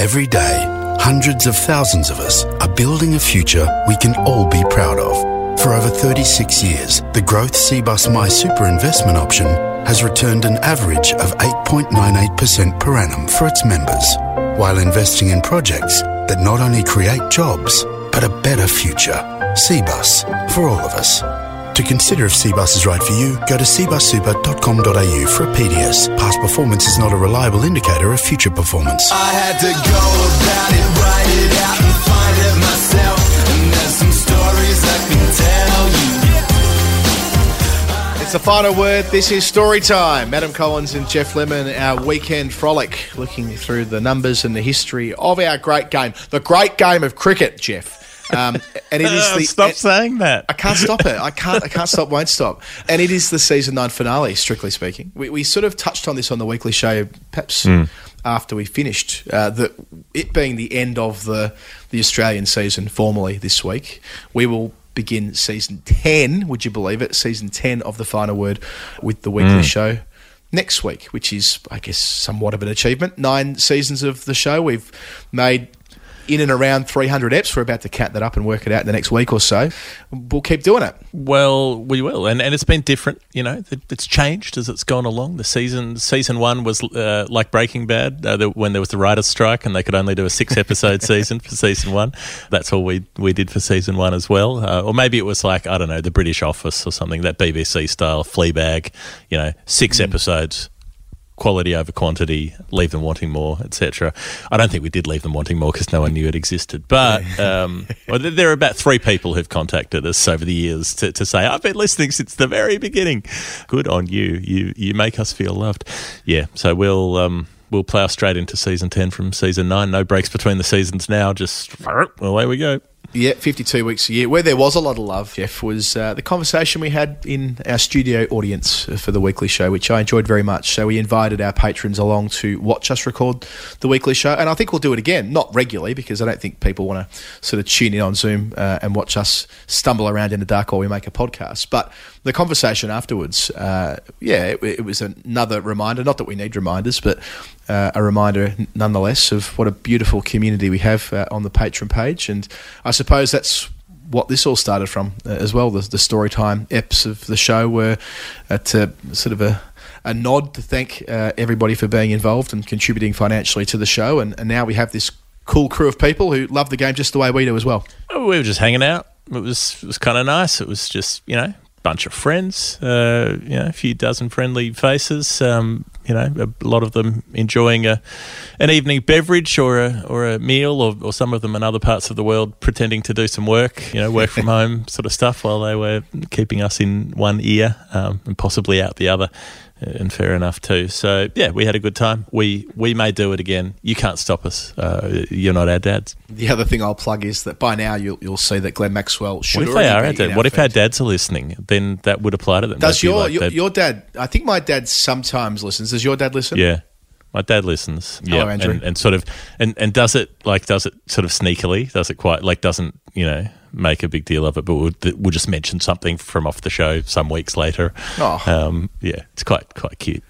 Every day, hundreds of thousands of us are building a future we can all be proud of. For over 36 years, the Growth Cbus My Super investment option has returned an average of 8.98% per annum for its members, while investing in projects that not only create jobs, but a better future. Cbus, for all of us. To consider if Cbus is right for you, go to cbussuper.com.au for a PDS. Past performance is not a reliable indicator of future performance. I had to go about it, write it out, and find it myself. And there's some stories I can tell you. It's the final word. This is story time. Adam Collins and Geoff Lemon, our weekend frolic, looking through the numbers and the history of our great game, the great game of cricket, Geoff. Um, and it is the Stop and- saying that. I can't stop it. I can't. I can't stop. Won't stop. And it is the season nine finale. Strictly speaking, we, we sort of touched on this on the weekly show, perhaps after we finished. Uh, that it being the end of the the Australian season formally this week, we will begin season ten. Would you believe it? Season ten of the final word with the weekly show. Next week, which is, I guess, somewhat of an achievement. Nine seasons of the show. We've made in and around 300 eps. We're about to count that up and work it out in the next week or so. We'll keep doing it. Well, we will, and and it's been different. You know, it's changed as it's gone along. The season season one was uh, like Breaking Bad, uh, the, when there was the writers' strike, and they could only do a six episode season for season one. That's all we we did for season one as well. Uh, or maybe it was like I don't know, the British Office or something, that BBC style Fleabag. You know, six episodes. Quality over quantity, leave them wanting more, etc. I don't think we did leave them wanting more because no one knew it existed. But um, well, there- are about three people who've contacted us over the years to, to say, "I've been listening since the very beginning." Good on you. You you make us feel loved. Yeah. So we'll um, we'll plough straight into season ten from season nine. No breaks between the seasons now. Just away we go. Yeah, 52 weeks a year. Where there was a lot of love, Geoff, was uh, the conversation we had in our studio audience for the weekly show, which I enjoyed very much. So we invited our patrons along to watch us record the weekly show. And I think we'll do it again, not regularly, because I don't think people want to sort of tune in on Zoom uh, and watch us stumble around in the dark while we make a podcast. But the conversation afterwards, uh, yeah, it, it was another reminder, not that we need reminders, but uh, a reminder nonetheless of what a beautiful community we have uh, on the patron page. And I suppose that's what this all started from uh, as well. The, the story time eps of the show were at uh, sort of a, a nod to thank uh, everybody for being involved and contributing financially to the show. And, and now we have this cool crew of people who love the game just the way we do as well. We were just hanging out. It was it was kind of nice. It was just you know bunch of friends, uh, you know, a few dozen friendly faces. Um, you know, a lot of them enjoying a an evening beverage or a or a meal, or, or some of them in other parts of the world pretending to do some work. You know, work from home sort of stuff while they were keeping us in one ear um, and possibly out the other. And fair enough too. So yeah, we had a good time. We we may do it again. You can't stop us. Uh, you're not our dads. The other thing I'll plug is that by now you'll, you'll see that Glenn Maxwell should What if they are our our What if our dads are listening? Then that would apply to them. Does your, like, your your dad? I think my dad sometimes listens. Does your dad listen? yeah, my dad listens. Yeah, Andrew. and, and sort of and and does it like does it sort of sneakily? Does it quite like doesn't you know make a big deal of it? But we'll, we'll just mention something from off the show some weeks later. Oh. Um, yeah, it's quite quite cute.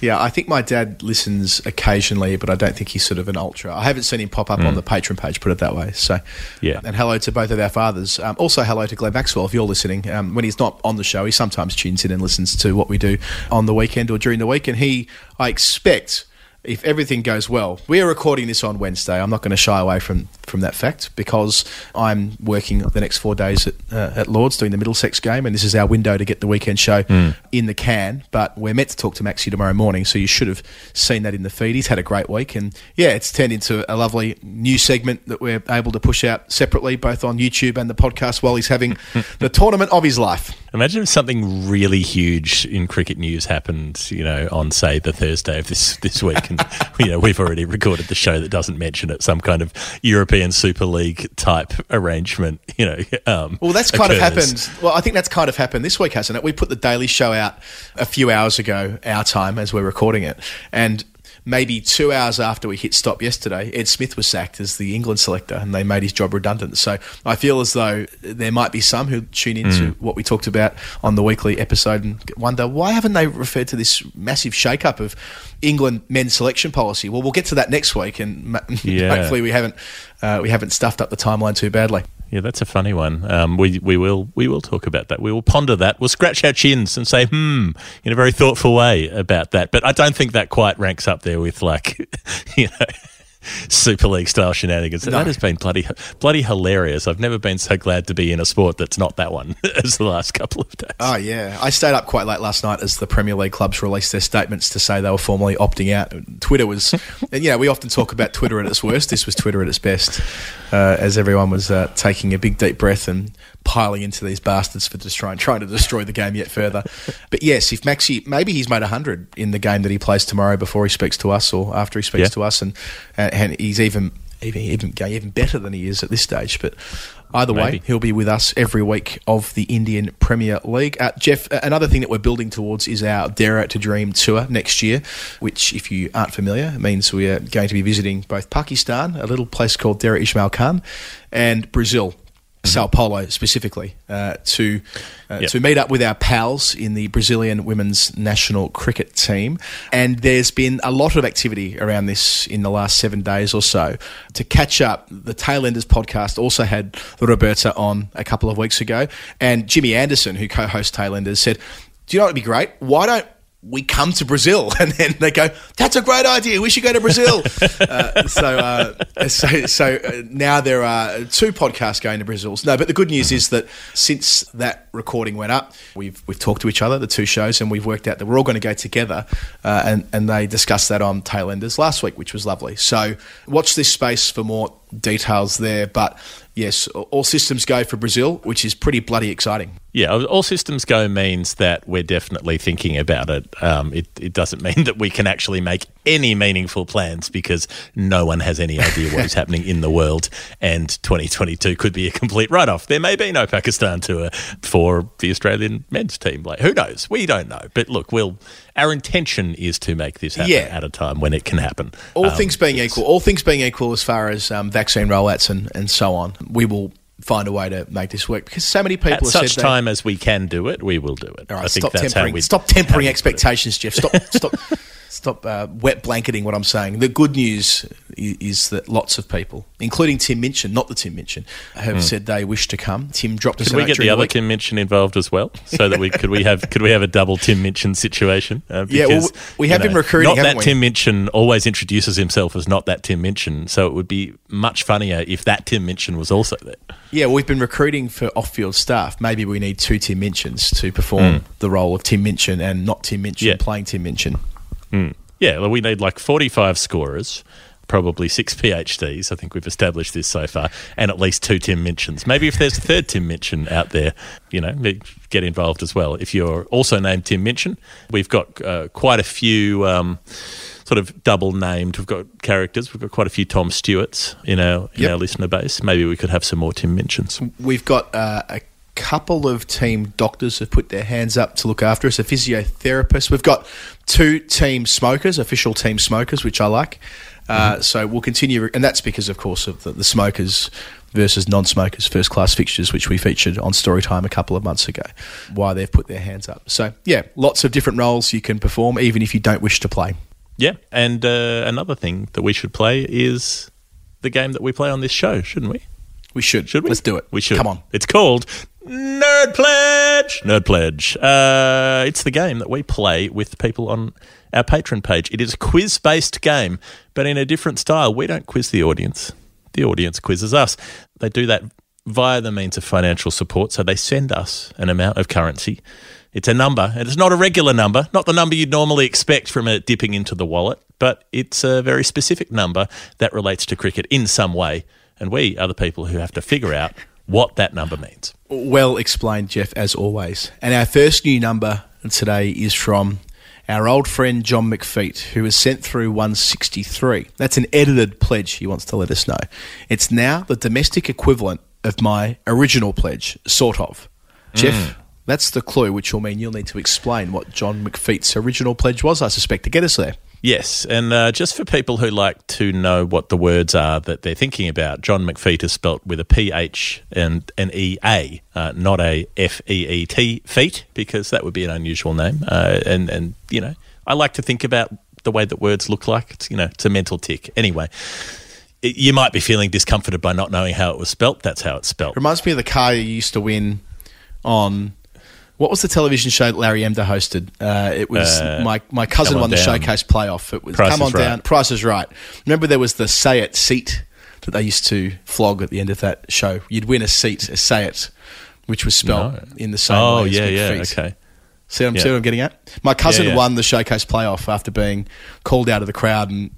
Yeah, I think my dad listens occasionally, but I don't think he's sort of an ultra. I haven't seen him pop up on the patron page, put it that way. So, Yeah. And hello to both of our fathers. Um, also, hello to Glenn Maxwell if you're listening. Um, when he's not on the show, he sometimes tunes in and listens to what we do on the weekend or during the week. And he, I expect, if everything goes well, we are recording this on Wednesday. I'm not going to shy away from, from that fact because I'm working the next four days at, uh, at Lords doing the Middlesex game, and this is our window to get the weekend show in the can. But we're meant to talk to Maxi tomorrow morning, so you should have seen that in the feed. He's had a great week, and yeah, it's turned into a lovely new segment that we're able to push out separately, both on YouTube and the podcast, while he's having the tournament of his life. Imagine if something really huge in cricket news happened, you know, on say the Thursday of this this week, you know we've already recorded the show that doesn't mention it. Some kind of European Super League type arrangement, you know. Um, Well, that's kind of happened. Well, I think that's kind of happened this week, hasn't it? We put the Daily Show out a few hours ago, our time, as we're recording it, and maybe two hours after we hit stop yesterday, Ed Smith was sacked as the England selector, and they made his job redundant. So I feel as though there might be some who tune into what we talked about on the weekly episode and wonder why haven't they referred to this massive shake-up of England men's selection policy? Well, we'll get to that next week, and Yeah. hopefully we haven't uh, we haven't stuffed up the timeline too badly. Yeah, that's a funny one. Um, we we will we will talk about that. We will ponder that. We'll scratch our chins and say hmm in a very thoughtful way about that. But I don't think that quite ranks up there with like you know Super League style shenanigans. That has been bloody bloody hilarious. I've never been so glad to be in a sport that's not that one as the last couple of days. Oh yeah, I stayed up quite late last night as the Premier League clubs released their statements to say they were formally opting out. Twitter was, and you know, we often talk about Twitter at its worst. This was Twitter at its best, uh, as everyone was uh, taking a big deep breath and piling into these bastards for just trying trying to destroy the game yet further. But yes, if Maxi, maybe he's made hundred in the game that he plays tomorrow before he speaks to us or after he speaks Yeah. to us, and and he's even even even even better than he is at this stage. But either way, he'll be with us every week of the Indian Premier League. Uh, Geoff, uh, another thing that we're building towards is our Dare to Dream tour next year, which, if you aren't familiar, means we are going to be visiting both Pakistan, a little place called Dera Ismail Khan, and Brazil. Sao Paulo specifically uh, to uh, Yep. to meet up with our pals in the Brazilian women's national cricket team, and there's been a lot of activity around this in the last seven days or so. To catch up, the Tailenders podcast also had Roberta on a couple of weeks ago, and Jimmy Anderson, who co-hosts Tailenders, said, "Do you know what would be great? Why don't we come to Brazil, and then they go, "That's a great idea. We should go to Brazil." uh, so, uh, so, so uh, now there are two podcasts going to Brazil. No, but the good news is that since that recording went up, we've we've talked to each other, the two shows, and we've worked out that we're all going to go together. Uh, and and they discussed that on Tailenders last week, which was lovely. So, watch this space for more details there. But yes, all systems go for Brazil, which is pretty bloody exciting. Yeah, all systems go means that we're definitely thinking about it. Um, it. It doesn't mean that we can actually make any meaningful plans because no one has any idea what is happening in the world, and 2022 could be a complete write-off. There may be no Pakistan tour for the Australian men's team. Like, who knows? We don't know. But look, we'll. Our intention is to make this happen Yeah. at a time when it can happen. All Um, things being equal, all things being equal as far as um, vaccine rollouts and, and so on, we will find a way to make this work because so many people At have such they- time as we can do it, we will do it. All right, I think stop that's how tempering. we Stop tempering expectations, Geoff. Stop. Stop. Stop uh, wet blanketing what I'm saying. The good news is, is that lots of people, including Tim Minchin, not the Tim Minchin, have said they wish to come. Tim dropped us Could we get the other week. Tim Minchin involved as well, so that we could we have could we have a double Tim Minchin situation? Uh, Yeah, well, because, we you have been recruiting, Not that we? Tim Minchin always introduces himself as not that Tim Minchin, so it would be much funnier if that Tim Minchin was also there. Yeah, we've been recruiting for off-field staff. Maybe we need two Tim Minchins to perform the role of Tim Minchin and not Tim Minchin Yeah. playing Tim Minchin. Yeah, well, we need like forty-five scorers. Probably six PhDs. I think we've established this so far, and at least two Tim Minchins. Maybe if there's a third Tim Minchin out there, you know, get involved as well. If you're also named Tim Minchin, we've got uh, quite a few um, sort of double named. We've got characters. We've got quite a few Tom Stewarts in our in Yep. our listener base. Maybe we could have some more Tim Minchins. We've got uh, a couple of team doctors have put their hands up to look after us, a physiotherapist. We've got two team smokers, official team smokers, which I like. Uh, So we'll continue, and that's because, of course, of the, the smokers versus non-smokers first class fixtures, which we featured on Storytime a couple of months ago. Why they've put their hands up. So yeah, lots of different roles you can perform, even if you don't wish to play. Yeah, and uh, another thing that we should play is the game that we play on this show, shouldn't we? We should. Should we? Let's do it. We should. Come on. It's called Nerd Pledge. Nerd Pledge. Uh, it's the game that we play with people on our patron page. It is a quiz based game, but in a different style. We don't quiz the audience, the audience quizzes us. They do that via the means of financial support. So they send us an amount of currency. It's a number, and it's not a regular number, not the number you'd normally expect from it dipping into the wallet, but it's a very specific number that relates to cricket in some way. And we are the people who have to figure out what that number means. Well explained, Geoff, as always. And our first new number today is from our old friend John McPheat, who has sent through 163. That's an edited pledge he wants to let us know. It's now the domestic equivalent of my original pledge, sort of. Geoff, mm. that's the clue, which will mean you'll need to explain what John McPheat's original pledge was, I suspect, to get us there. Yes, and uh, just for people who like to know what the words are that they're thinking about, John McPheat is spelt with a P H and an EA, uh, not a F E E T, feet, because that would be an unusual name. Uh, and, and, you know, I like to think about the way that words look like. It's, you know, it's a mental tick. Anyway, you might be feeling discomforted by not knowing how it was spelt. That's how it's spelt. Reminds me of the car you used to win on. What was the television show that Larry Emdur hosted? Uh, it was Uh, my my cousin won the Down. showcase playoff. It was Price Come on Right. down. Price is right. Remember there was the say it seat that they used to flog at the end of that show. You'd win a seat, a say it, which was spelled No. in the same Oh, way. as yeah, yeah, McPheat. okay. See what, I'm, Yeah. see what I'm getting at? My cousin Yeah, yeah. won the showcase playoff after being called out of the crowd and,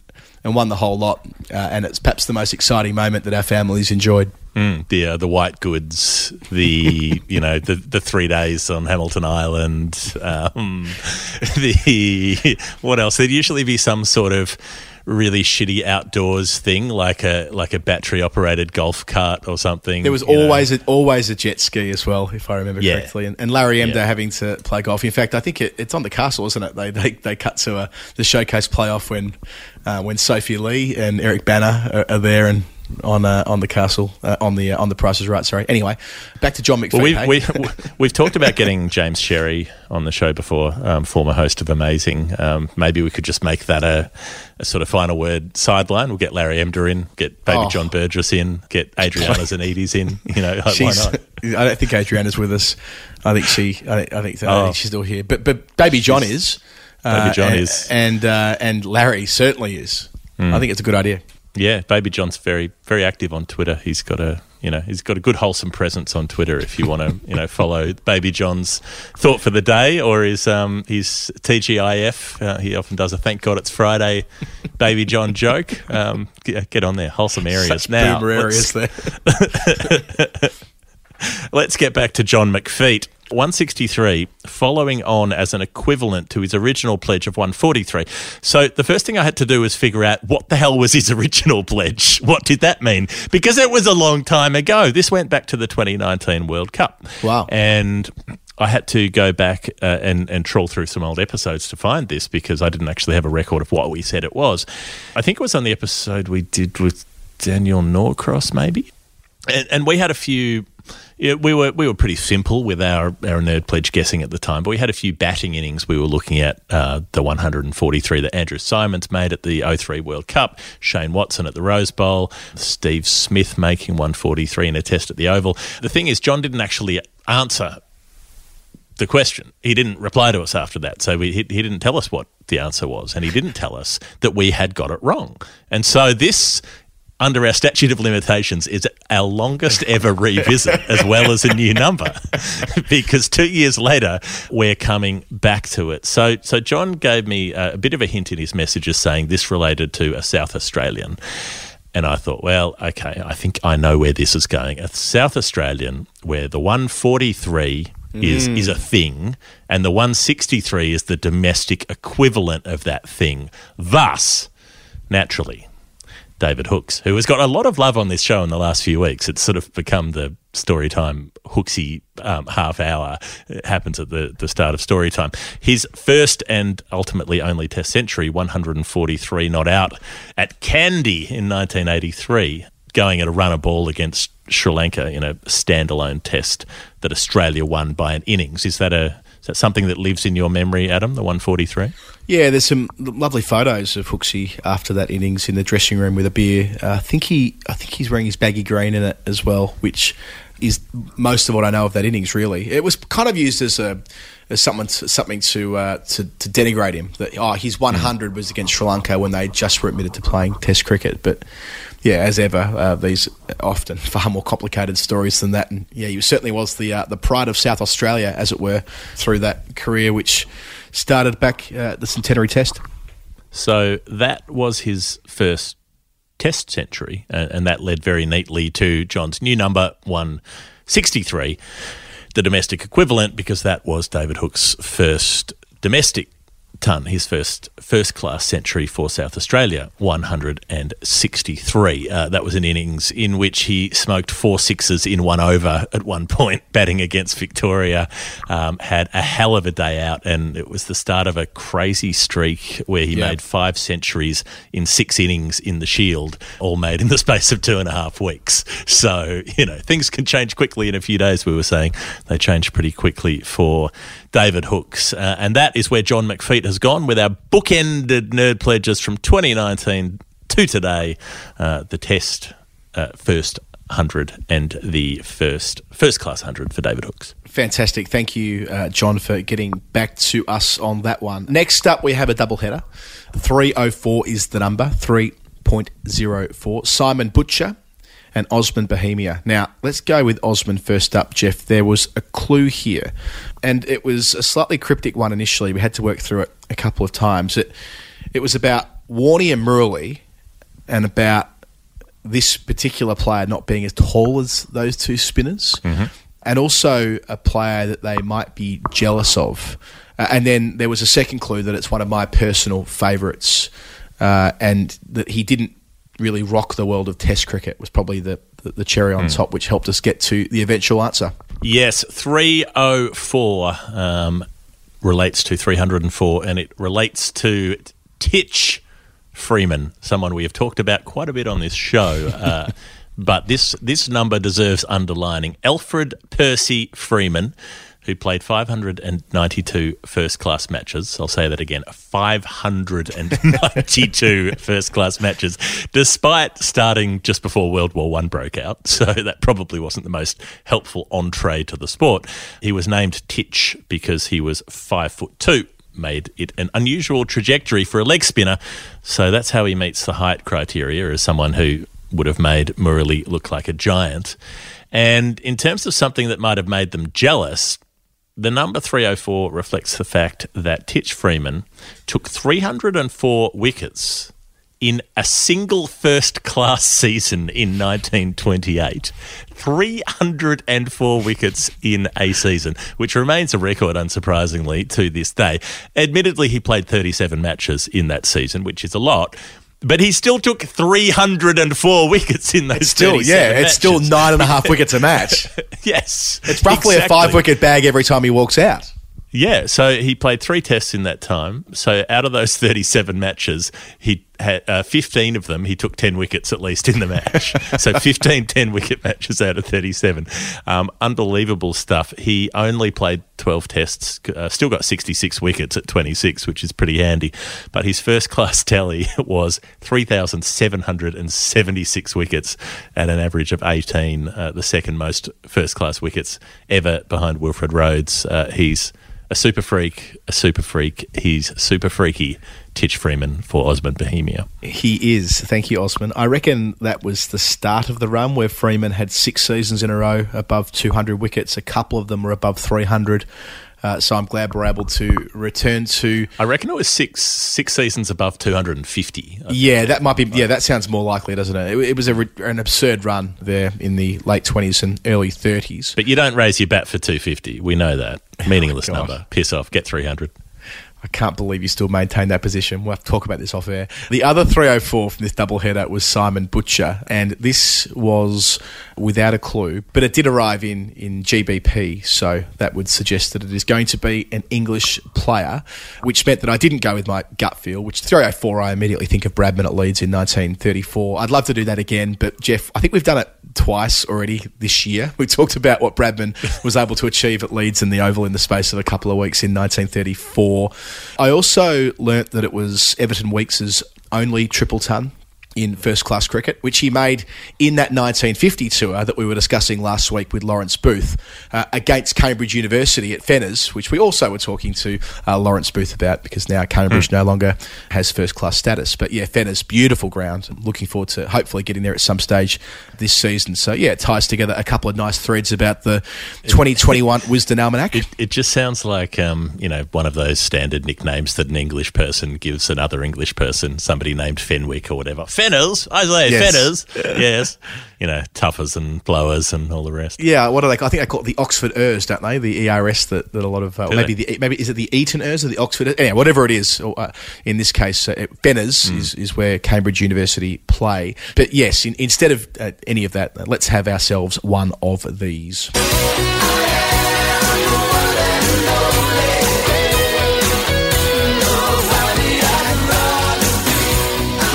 and won the whole lot. Uh, and it's perhaps the most exciting moment that our families enjoyed. Mm, the uh, the white goods, the you know the the three days on Hamilton Island, um, the what else? There'd usually be some sort of really shitty outdoors thing, like a like a battery operated golf cart or something. There was know. always a, always a jet ski as well, if I remember Yeah. correctly. And, and Larry Emdur Yeah. having to play golf. In fact, I think it, it's on the castle, isn't it? They they, they cut to a, the showcase playoff when uh, when Sophie Lee and Eric Bana are, are there and on uh, on the castle uh, on the uh, on the Price is Right. Sorry. Anyway, back to John McPheat. Well, we've, hey? we, we've talked about getting James Sherry on the show before, um, former host of Amazing. Um, maybe we could just make that a, a sort of final word sideline. We'll get Larry Emdur in, get baby Oh. John Burgess in, get Adriana Xenides in. You know, why not? I don't think Adriana's with us. I think she. I think, I think, I Oh. think she's still here. But but baby John is. Baby John and, is. and uh, and Larry certainly is. Hmm. I think it's a good idea. Yeah, Baby John's very, very active on Twitter. He's got a, you know, he's got a good wholesome presence on Twitter. If you want to, you know, follow Baby John's thought for the day or his um his TGIF, uh, he often does a thank God it's Friday, Baby John joke. Um, get, get on there, wholesome areas. Such now, boomer areas there. Let's get back to John McPheat. 163, following on as an equivalent to his original pledge of 143. So the first thing I had to do was figure out what the hell was his original pledge? What did that mean? Because it was a long time ago. This went back to the 2019 World Cup. Wow. And I had to go back uh, and, and trawl through some old episodes to find this because I didn't actually have a record of what we said it was. I think it was on the episode we did with Daniel Norcross, maybe and, and we had a few. Yeah, we were we were pretty simple with our, our nerd pledge guessing at the time, but we had a few batting innings. We were looking at uh, the 143 that Andrew Symonds made at the 03 World Cup, Shane Watson at the Rose Bowl, Steve Smith making 143 in a test at the Oval. The thing is, John didn't actually answer the question. He didn't reply to us after that. So we, he, he didn't tell us what the answer was. And he didn't tell us that we had got it wrong. And so this, under our statute of limitations, is our longest ever revisit as well as a new number. because two years later, we're coming back to it. So, so John gave me a, a bit of a hint in his messages saying this related to a South Australian. And I thought, well, okay, I think I know where this is going. A South Australian where the 143 is hmm. is a thing and the 163 is the domestic equivalent of that thing. Thus, naturally, David Hookes, who has got a lot of love on this show in the last few weeks. It's sort of become the story time Hooksy um, half hour. It happens at the, the start of story time. His first and ultimately only Test century, 143 not out at Kandy in 1983, going at a runner ball against Sri Lanka in a standalone Test that Australia won by an innings. Is that a is that something that lives in your memory, Adam? The 143. Yeah, there's some lovely photos of Hooksy after that innings in the dressing room with a beer. Uh, I think he, I think he's wearing his baggy green in it as well, which is most of what I know of that innings. Really, it was kind of used as a as something to, something to, uh, to to denigrate him. That oh, his 100 was against Sri Lanka when they just were admitted to playing Test cricket, but. Yeah, as ever, uh, these often far more complicated stories than that. And yeah, he certainly was the uh, the pride of South Australia, as it were, through that career, which started back uh, at the Centenary Test. So that was his first test century, and, and that led very neatly to John's new number, 163, the domestic equivalent, because that was David Hookes' first domestic ton, his first first class century for South Australia, 163. Uh, that was an innings in which he smoked four sixes in one over at one point, batting against Victoria. Um, had a hell of a day out, and it was the start of a crazy streak where he Yeah. made five centuries in six innings in the Shield, all made in the space of two and a half weeks. So, you know, things can change quickly in a few days, we were saying. They changed pretty quickly for David Hookes. Uh, and that is where John McPheat has gone with our bookended nerd pledges from 2019 to today. Uh, the test uh, first 100 and the first first class 100 for David Hookes. Fantastic. Thank you, uh, John, for getting back to us on that one. Next up, we have a double header. 304 is the number, 3.04. Simon Butcher and Osman Bahemia. Now, let's go with Osman first up, Geoff. There was a clue here, and it was a slightly cryptic one initially. We had to work through it a couple of times. It, it was about Warney and Murali and about this particular player not being as tall as those two spinners, and also a player that they might be jealous of. Uh, and then there was a second clue that it's one of my personal favourites, uh, and that he didn't really rock the world of Test cricket was probably the, the, the cherry on top, which helped us get to the eventual answer. Yes, 304 um, relates to 304, and it relates to Titch Freeman, someone we have talked about quite a bit on this show. Uh, but this, this number deserves underlining. Alfred Percy Freeman, who played 592 first class matches. I'll say that again 592 first class matches, despite starting just before World War One broke out. So that probably wasn't the most helpful entree to the sport. He was named Titch because he was five foot two. Made it an unusual trajectory for a leg spinner. So that's how he meets the height criteria as someone who would have made Murali look like a giant. And in terms of something that might have made them jealous, the number 304 reflects the fact that Titch Freeman took 304 wickets in a single first class season in 1928. 304 wickets in a season, which remains a record, unsurprisingly, to this day. Admittedly, he played 37 matches in that season, which is a lot. But he still took 304 wickets in those Still, 37 yeah, it's still nine and a half wickets a match. Yes. It's roughly a five wicket bag every time he walks out. Yeah, so he played three tests in that time. So out of those 37 matches, he had uh, 15 of them, he took 10 wickets at least in the match. so 15 10 wicket matches out of 37. Um, unbelievable stuff. He only played 12 tests, uh, still got 66 wickets at 26, which is pretty handy. But his first class tally was 3,776 wickets at an average of 18, uh, the second most first class wickets ever behind Wilfred Rhodes. Uh, he's a super freak, a super freak. He's super freaky. Titch Freeman for Osman Bahemia. He is. Thank you, Osman. I reckon that was the start of the run where Freeman had six seasons in a row above 200 wickets. A couple of them were above 300. Uh, so I'm glad we're able to return to. I reckon it was six six seasons above 250. I Yeah, that might be. Yeah, that sounds more likely, doesn't it? It, it was re- an absurd run there in the late 20s and early 30s. But you don't raise your bat for 250. We know that. Meaningless God. number. Piss off. Get 300. I can't believe you still maintain that position. We'll have to talk about this off air. The other 304 from this doubleheader was Simon Butcher, and this was without a clue, but it did arrive in, in GBP, so that would suggest that it is going to be an English player, which meant that I didn't go with my gut feel, which 304, I immediately think of Bradman at Leeds in 1934. I'd love to do that again, but Geoff, I think we've done it twice already this year. We talked about what Bradman was able to achieve at Leeds in the Oval in the space of a couple of weeks in 1934. I also learnt that it was Everton Weekes' only triple ton in first class cricket, which he made in that 1950 tour that we were discussing last week with Lawrence Booth uh, against Cambridge University at Fenners, which we also were talking to uh, Lawrence Booth about because now Cambridge no longer has first class status. But yeah, Fenners, beautiful ground. I'm looking forward to hopefully getting there at some stage this season. So yeah, it ties together a couple of nice threads about the 2021 Wisden Almanack. It, it just sounds like, um, you know, one of those standard nicknames that an English person gives another English person, somebody named Fenwick or whatever. Fenners, Isaiah Yes. Fenners. Yes. You know, toughers and blowers and all the rest. Yeah, what are they? I think they call it the Oxford ERS, don't they? The ERS that, that a lot of uh, maybe they? the maybe is it the Eton ERS or the Oxford? Anyway, whatever it is. Or, uh, in this case, uh, Fenners Hmm. is, is where Cambridge University play. But yes, in, instead of uh, any of that, let's have ourselves one of these.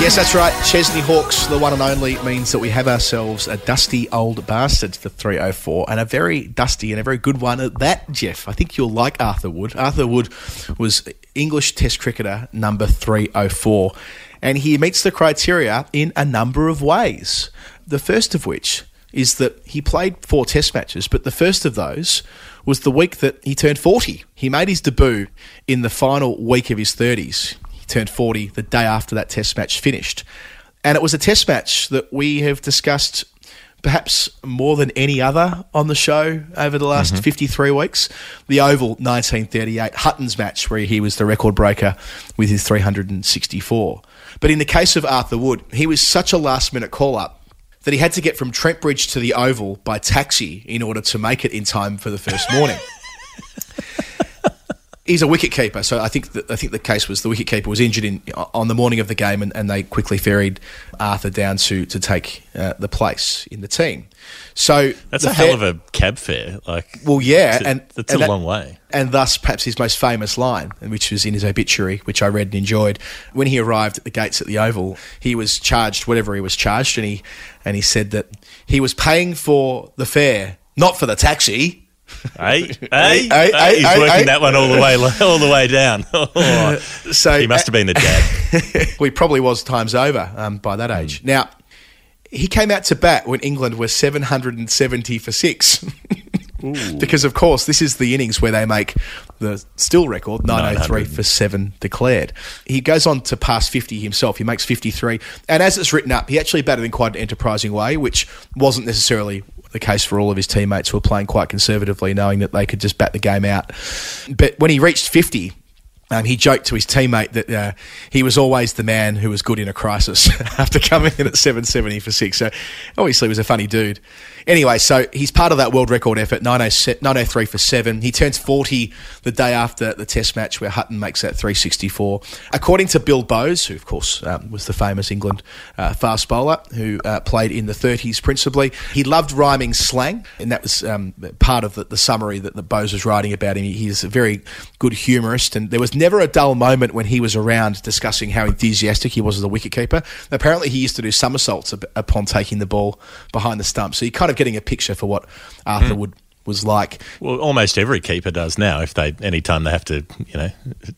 Yes, that's right. Chesney Hawks, the one and only, means that we have ourselves a dusty old bastard for 304 and a very dusty and a very good one at that, Geoff. I think you'll like Arthur Wood. Arthur Wood was English Test cricketer number 304 and he meets the criteria in a number of ways. The first of which is that he played four test matches, but the first of those was the week that he turned 40. He made his debut in the final week of his 30s. He turned 40 the day after that test match finished. And it was a test match that we have discussed perhaps more than any other on the show over the last mm-hmm. 53 weeks. The Oval 1938 Hutton's match, where he was the record breaker with his 364. But in the case of Arthur Wood, he was such a last minute call up that he had to get from Trent Bridge to the Oval by taxi in order to make it in time for the first morning. He's a wicket keeper, so I think the, I think the case was the wicket keeper was injured in on the morning of the game, and, and they quickly ferried Arthur down to to take uh, the place in the team. So That's a hell fair- of a cab fare. Like, well, yeah, and that's and a that- long way. and thus perhaps his most famous line, which was in his obituary, which I read and enjoyed. When he arrived at the gates at the Oval, he was charged whatever he was charged, and he and he said that he was paying for the fare, not for the taxi. Hey, hey, hey, he's working that one all the way, all the way down. Oh, So he must have been a dad. well, he probably was. Times over um, by that age. Now, he came out to bat when England were 770 for six. because, of course, this is the innings where they make the still record, 903 for seven declared. He goes on to pass 50 himself. He makes 53. And as it's written up, he actually batted in quite an enterprising way, which wasn't necessarily the case for all of his teammates who were playing quite conservatively, knowing that they could just bat the game out. But when he reached 50, um, he joked to his teammate that uh, he was always the man who was good in a crisis after coming in at 770 for six. So obviously, he was a funny dude. Anyway, so he's part of that world record effort, 907 903 for seven. He turns 40 the day after the test match where Hutton makes that 364. According to Bill Bowes, who of course um, was the famous England uh, fast bowler who uh, played in the 30s principally, he loved rhyming slang, and that was um, part of the, the summary that the Bowes was writing about him. He's a very good humorist, and there was never a dull moment when he was around discussing how enthusiastic he was as a wicketkeeper. Apparently, he used to do somersaults upon taking the ball behind the stump, so you're kind of getting a picture for what Arthur Wood was like. Well, almost every keeper does now. If they anytime they have to, you know,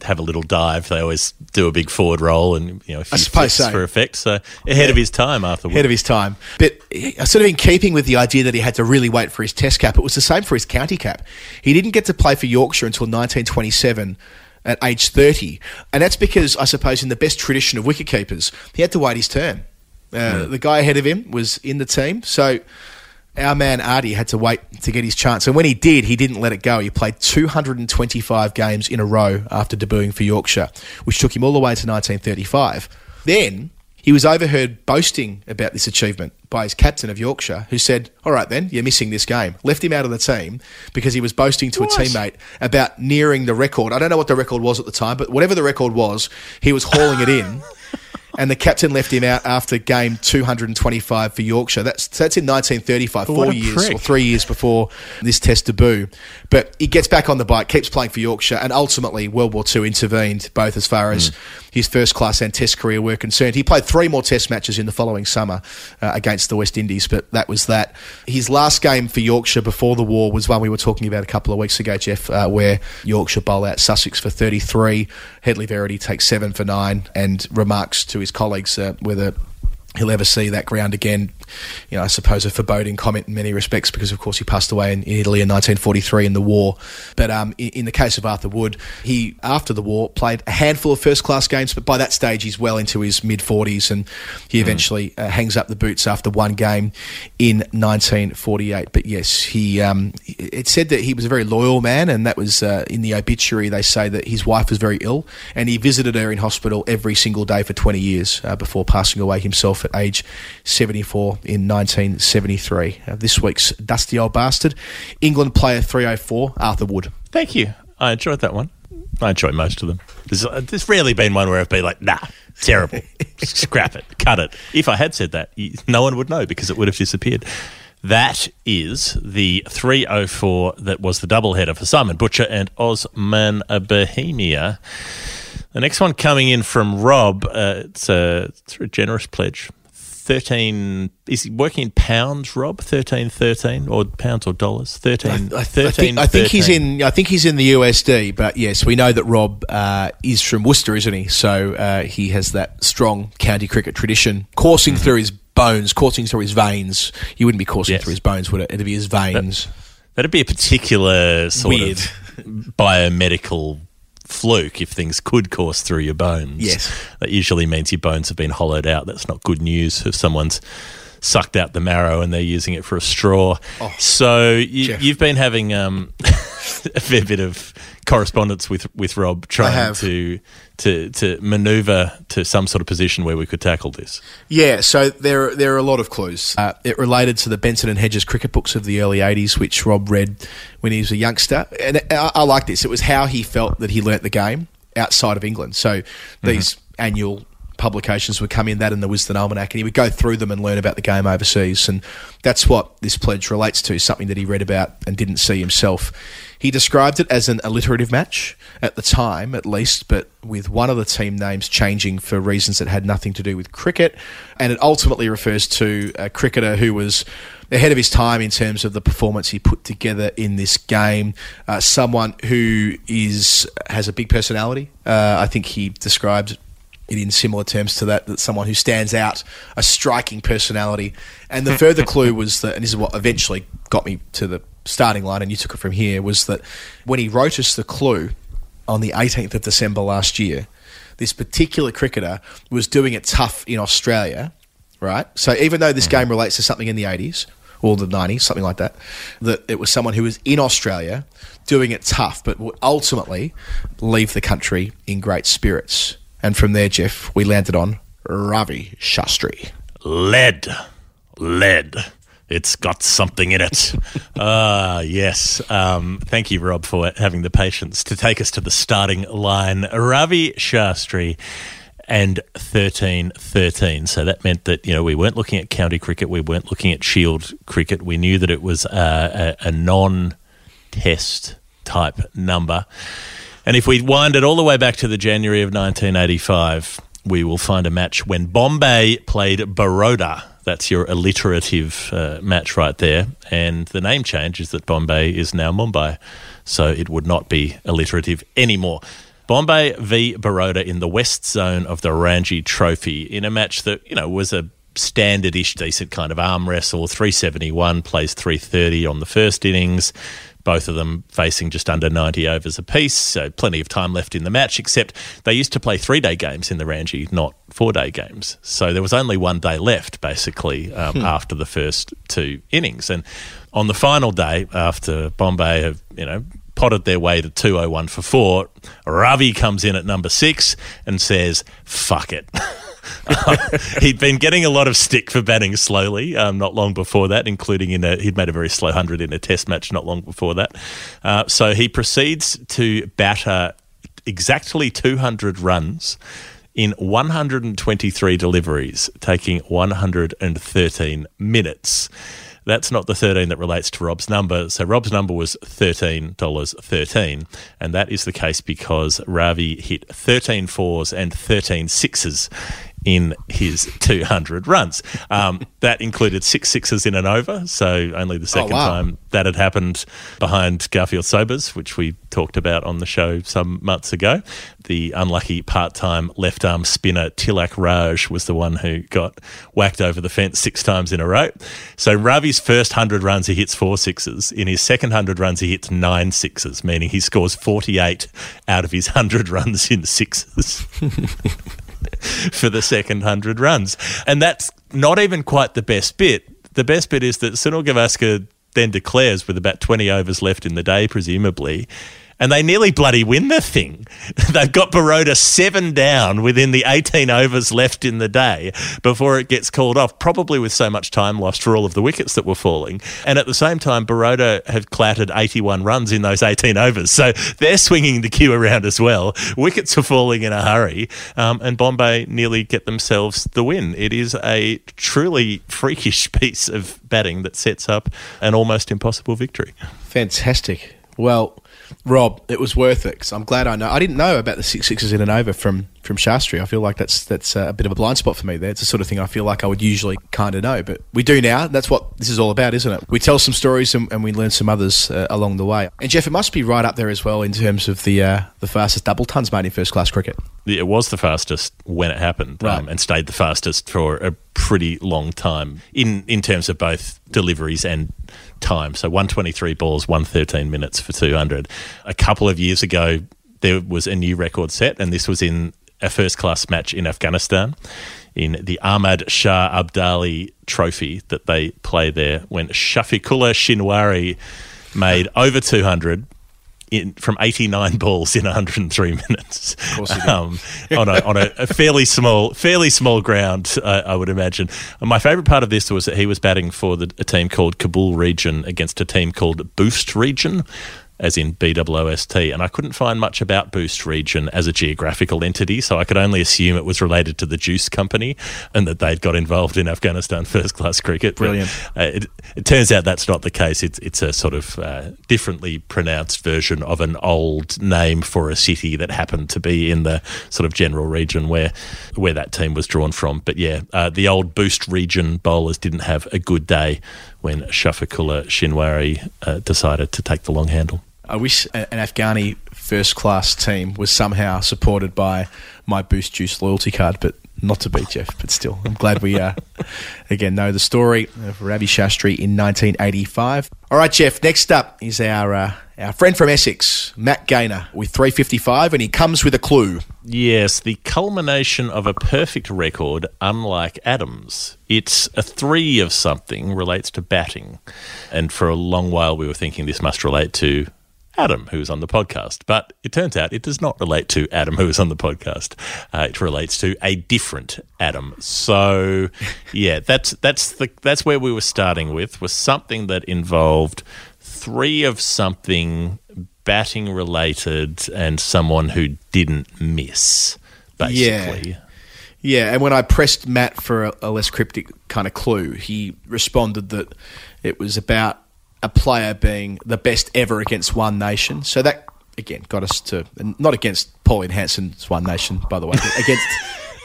have a little dive, they always do a big forward roll and you know, a few suppose so. for effect. So ahead of his time, Arthur. Ahead of his time. But sort of in keeping with the idea that he had to really wait for his test cap, it was the same for his county cap. He didn't get to play for Yorkshire until 1927 at age 30. And that's because, I suppose, in the best tradition of wicketkeepers, he had to wait his turn. Uh, The guy ahead of him was in the team. So our man Artie had to wait to get his chance. And when he did, he didn't let it go. He played 225 games in a row after debuting for Yorkshire, which took him all the way to 1935. Then he was overheard boasting about this achievement by his captain of Yorkshire, who said, All right, then, you're missing this game. Left him out of the team because he was boasting to a teammate about nearing the record. I don't know what the record was at the time, but whatever the record was, he was hauling it in. And the captain left him out after game 225 for Yorkshire. That's that's in 1935, What four years prick. or three years before this test debut. But he gets back on the bike, keeps playing for Yorkshire, and ultimately World War II intervened both as far as hmm. His first class and test career were concerned. He played three more test matches in the following summer uh, against the West Indies, but that was that. His last game for Yorkshire before the war was one we were talking about a couple of weeks ago, Geoff, uh, where Yorkshire bowl out Sussex for 33. Hedley Verity takes seven for nine and remarks to his colleagues uh, whether he'll ever see that ground again. You know, I suppose a foreboding comment in many respects because, of course, he passed away in, in Italy in 1943 in the war. But um, in, in the case of Arthur Wood, he, after the war, played a handful of first class games, but by that stage, he's well into his mid 40s and he eventually uh, hangs up the boots after one game in 1948. But yes, he um, it said that he was a very loyal man, and that was uh, in the obituary. They say that his wife was very ill, and he visited her in hospital every single day for 20 years uh, before passing away himself at age 74 in 1973. Uh, this week's Dusty Old Bastard, England player 304, Arthur Wood. Thank you. I enjoyed that one. I enjoy most of them. There's, uh, there's rarely been one where I've been like, nah, terrible. Scrap it. Cut it. If I had said that, no one would know because it would have disappeared. That is the 304 that was the doubleheader for Simon Butcher and Osman Bahemia. The next one coming in from Rob, uh, it's, a, it's a generous pledge. 13 is he working in pounds rob 13 13 or pounds or dollars 13 I, I 13 think, I think he's in. I think he's in the USD, but yes, we know that Rob uh, is from Worcester, isn't he? So uh, he has that strong county cricket tradition coursing through his bones, coursing through his veins. You wouldn't be coursing Yes. through his bones, would it? It'd be his veins. That'd be a particular sort Weird. of biomedical fluke if things could course through your bones. Yes. That usually means your bones have been hollowed out. That's not good news if someone's sucked out the marrow and they're using it for a straw. so you, Oh, you've been having um, a fair bit of correspondence with, with Rob trying have. to to to maneuver to some sort of position where we could tackle this. Yeah, so there there are a lot of clues. Uh, it related to the Benson and Hedges cricket books of the early '80s, which Rob read when he was a youngster, and I, I like this. It was how he felt that he learnt the game outside of England. So these annual publications would come in that and the Wisden Almanack, and he would go through them and learn about the game overseas, and that's what this pledge relates to. Something that he read about and didn't see himself. He described it as an alliterative match at the time, at least, but with one of the team names changing for reasons that had nothing to do with cricket. And it ultimately refers to a cricketer who was ahead of his time in terms of the performance he put together in this game. Uh, someone who is has a big personality. Uh, I think he described it in similar terms to that, that someone who stands out, a striking personality. And the further clue was that, and this is what eventually got me to the starting line, and you took it from here, was that when he wrote us the clue on the 18th of December last year, this particular cricketer was doing it tough in Australia, right? So even though this mm-hmm. game relates to something in the 80s, or the 90s, something like that, that it was someone who was in Australia doing it tough, but would ultimately leave the country in great spirits. And from there, Geoff, we landed on Ravi Shastri. Lead. Lead. It's got something in it. Ah, yes. Um, thank you, Rob, for having the patience to take us to the starting line. Ravi Shastri and 13 13. So that meant that, you know, we weren't looking at county cricket, we weren't looking at shield cricket. We knew that it was a, a, a non test type number. And if we wind it all the way back to the January of 1985, we will find a match when Bombay played Baroda. That's your alliterative uh, match right there. And the name change is that Bombay is now Mumbai. So it would not be alliterative anymore. Bombay v Baroda in the west zone of the Ranji Trophy in a match that, you know, was a standard-ish decent kind of arm wrestle. 371 plays 330 on the first innings. Both of them facing just under 90 overs apiece, so plenty of time left in the match, except they used to play three day games in the Ranji, not four day games. So there was only one day left, basically, um, after the first two innings. And on the final day, after Bombay have, you know, potted their way to 201 for four, Ravi comes in at number six and says, fuck it. he'd been getting a lot of stick for batting slowly um, not long before that, including in a he'd made a very slow hundred in a test match not long before that. Uh, so he proceeds to batter exactly 200 runs in 123 deliveries, taking 113 minutes. That's not the 13 that relates to Rob's number. So Rob's number was $13.13. And that is the case because Ravi hit 13 fours and 13 sixes in his 200 runs. Um, that included six sixes in an over, so only the second wow. time that had happened behind Garfield Sobers, which we talked about on the show some months ago. The unlucky part time left arm spinner Tilak Raj was the one who got whacked over the fence six times in a row. So Ravi's first 100 runs, he hits four sixes. In his second 100 runs, he hits nine sixes, meaning he scores 48 out of his 100 runs in sixes. for the second 100 runs. And that's not even quite the best bit. The best bit is that Sunil Gavaskar then declares, with about 20 overs left in the day, presumably, and they nearly bloody win the thing. They've got Baroda seven down within the 18 overs left in the day before it gets called off, probably with so much time lost for all of the wickets that were falling. And at the same time, Baroda have clattered 81 runs in those 18 overs. So they're swinging the queue around as well. Wickets are falling in a hurry, um, and Bombay nearly get themselves the win. It is a truly freakish piece of batting that sets up an almost impossible victory. Fantastic. Well, Rob, it was worth it 'cause I'm glad I know. I didn't know about the six sixes in and over from from Shastri. I feel like that's that's a bit of a blind spot for me. There, it's the sort of thing I feel like I would usually kind of know, but we do now. That's what this is all about, isn't it? We tell some stories and, and we learn some others uh, along the way. And Geoff, it must be right up there as well in terms of the uh, the fastest double tons made in first class cricket. It was the fastest when it happened, um, and stayed the fastest for a pretty long time in in terms of both deliveries and time. So 123 balls, 113 minutes for 200. A couple of years ago, there was a new record set, and this was in a first class match in Afghanistan. In the Ahmad Shah Abdali Trophy that they play there, when Shafiqullah Shinwari made over 200 in, from 89 balls in 103 minutes. Um, on a, on a, a fairly small, fairly small ground, uh, I would imagine. And my favourite part of this was that he was batting for the, a team called Kabul Region against a team called Boost Region. As in BWOST, and I couldn't find much about Boost Region as a geographical entity, so I could only assume it was related to the Juice Company and that they'd got involved in Afghanistan first class cricket. But, Brilliant. uh, it, it turns out that's not the case. It's it's a sort of uh, differently pronounced version of an old name for a city that happened to be in the sort of general region where where that team was drawn from. But yeah, uh, the old Boost region bowlers didn't have a good day when Shafiqullah Shinwari uh, decided to take the long handle. I wish an Afghani first class team was somehow supported by my Boost Juice loyalty card, but not to be, Geoff. But still, I'm glad we uh, again know the story of Ravi Shastri in 1985. All right, Geoff. Next up is our uh, our friend from Essex, Matt Gaynor, with 355, and he comes with a clue. Yes, the culmination of a perfect record, unlike Adams. It's a three of something, relates to batting. And for a long while, we were thinking this must relate to Adam, who was on the podcast. But it turns out it does not relate to Adam, who was on the podcast. Uh, it relates to a different Adam. So, yeah, that's that's the that's where we were starting with was something that involved three of something batting related and someone who didn't miss. Basically, Yeah, and when I pressed Matt for a, a less cryptic kind of clue, he responded that it was about a player being the best ever against one nation. So that again got us to not against Pauline Hanson's one nation, by the way, but against.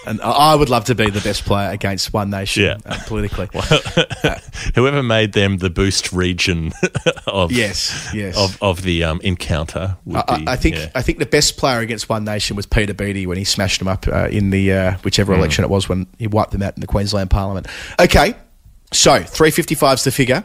And I would love to be the best player against one nation Yeah. uh, politically. whoever made them the boost region of Yes, yes. of, of the um, encounter would I, be. I think yeah. I think the best player against one nation was Peter Beattie when he smashed them up uh, in the uh, whichever Hmm. election it was when he wiped them out in the Queensland Parliament. Okay, so three fifty five is the figure.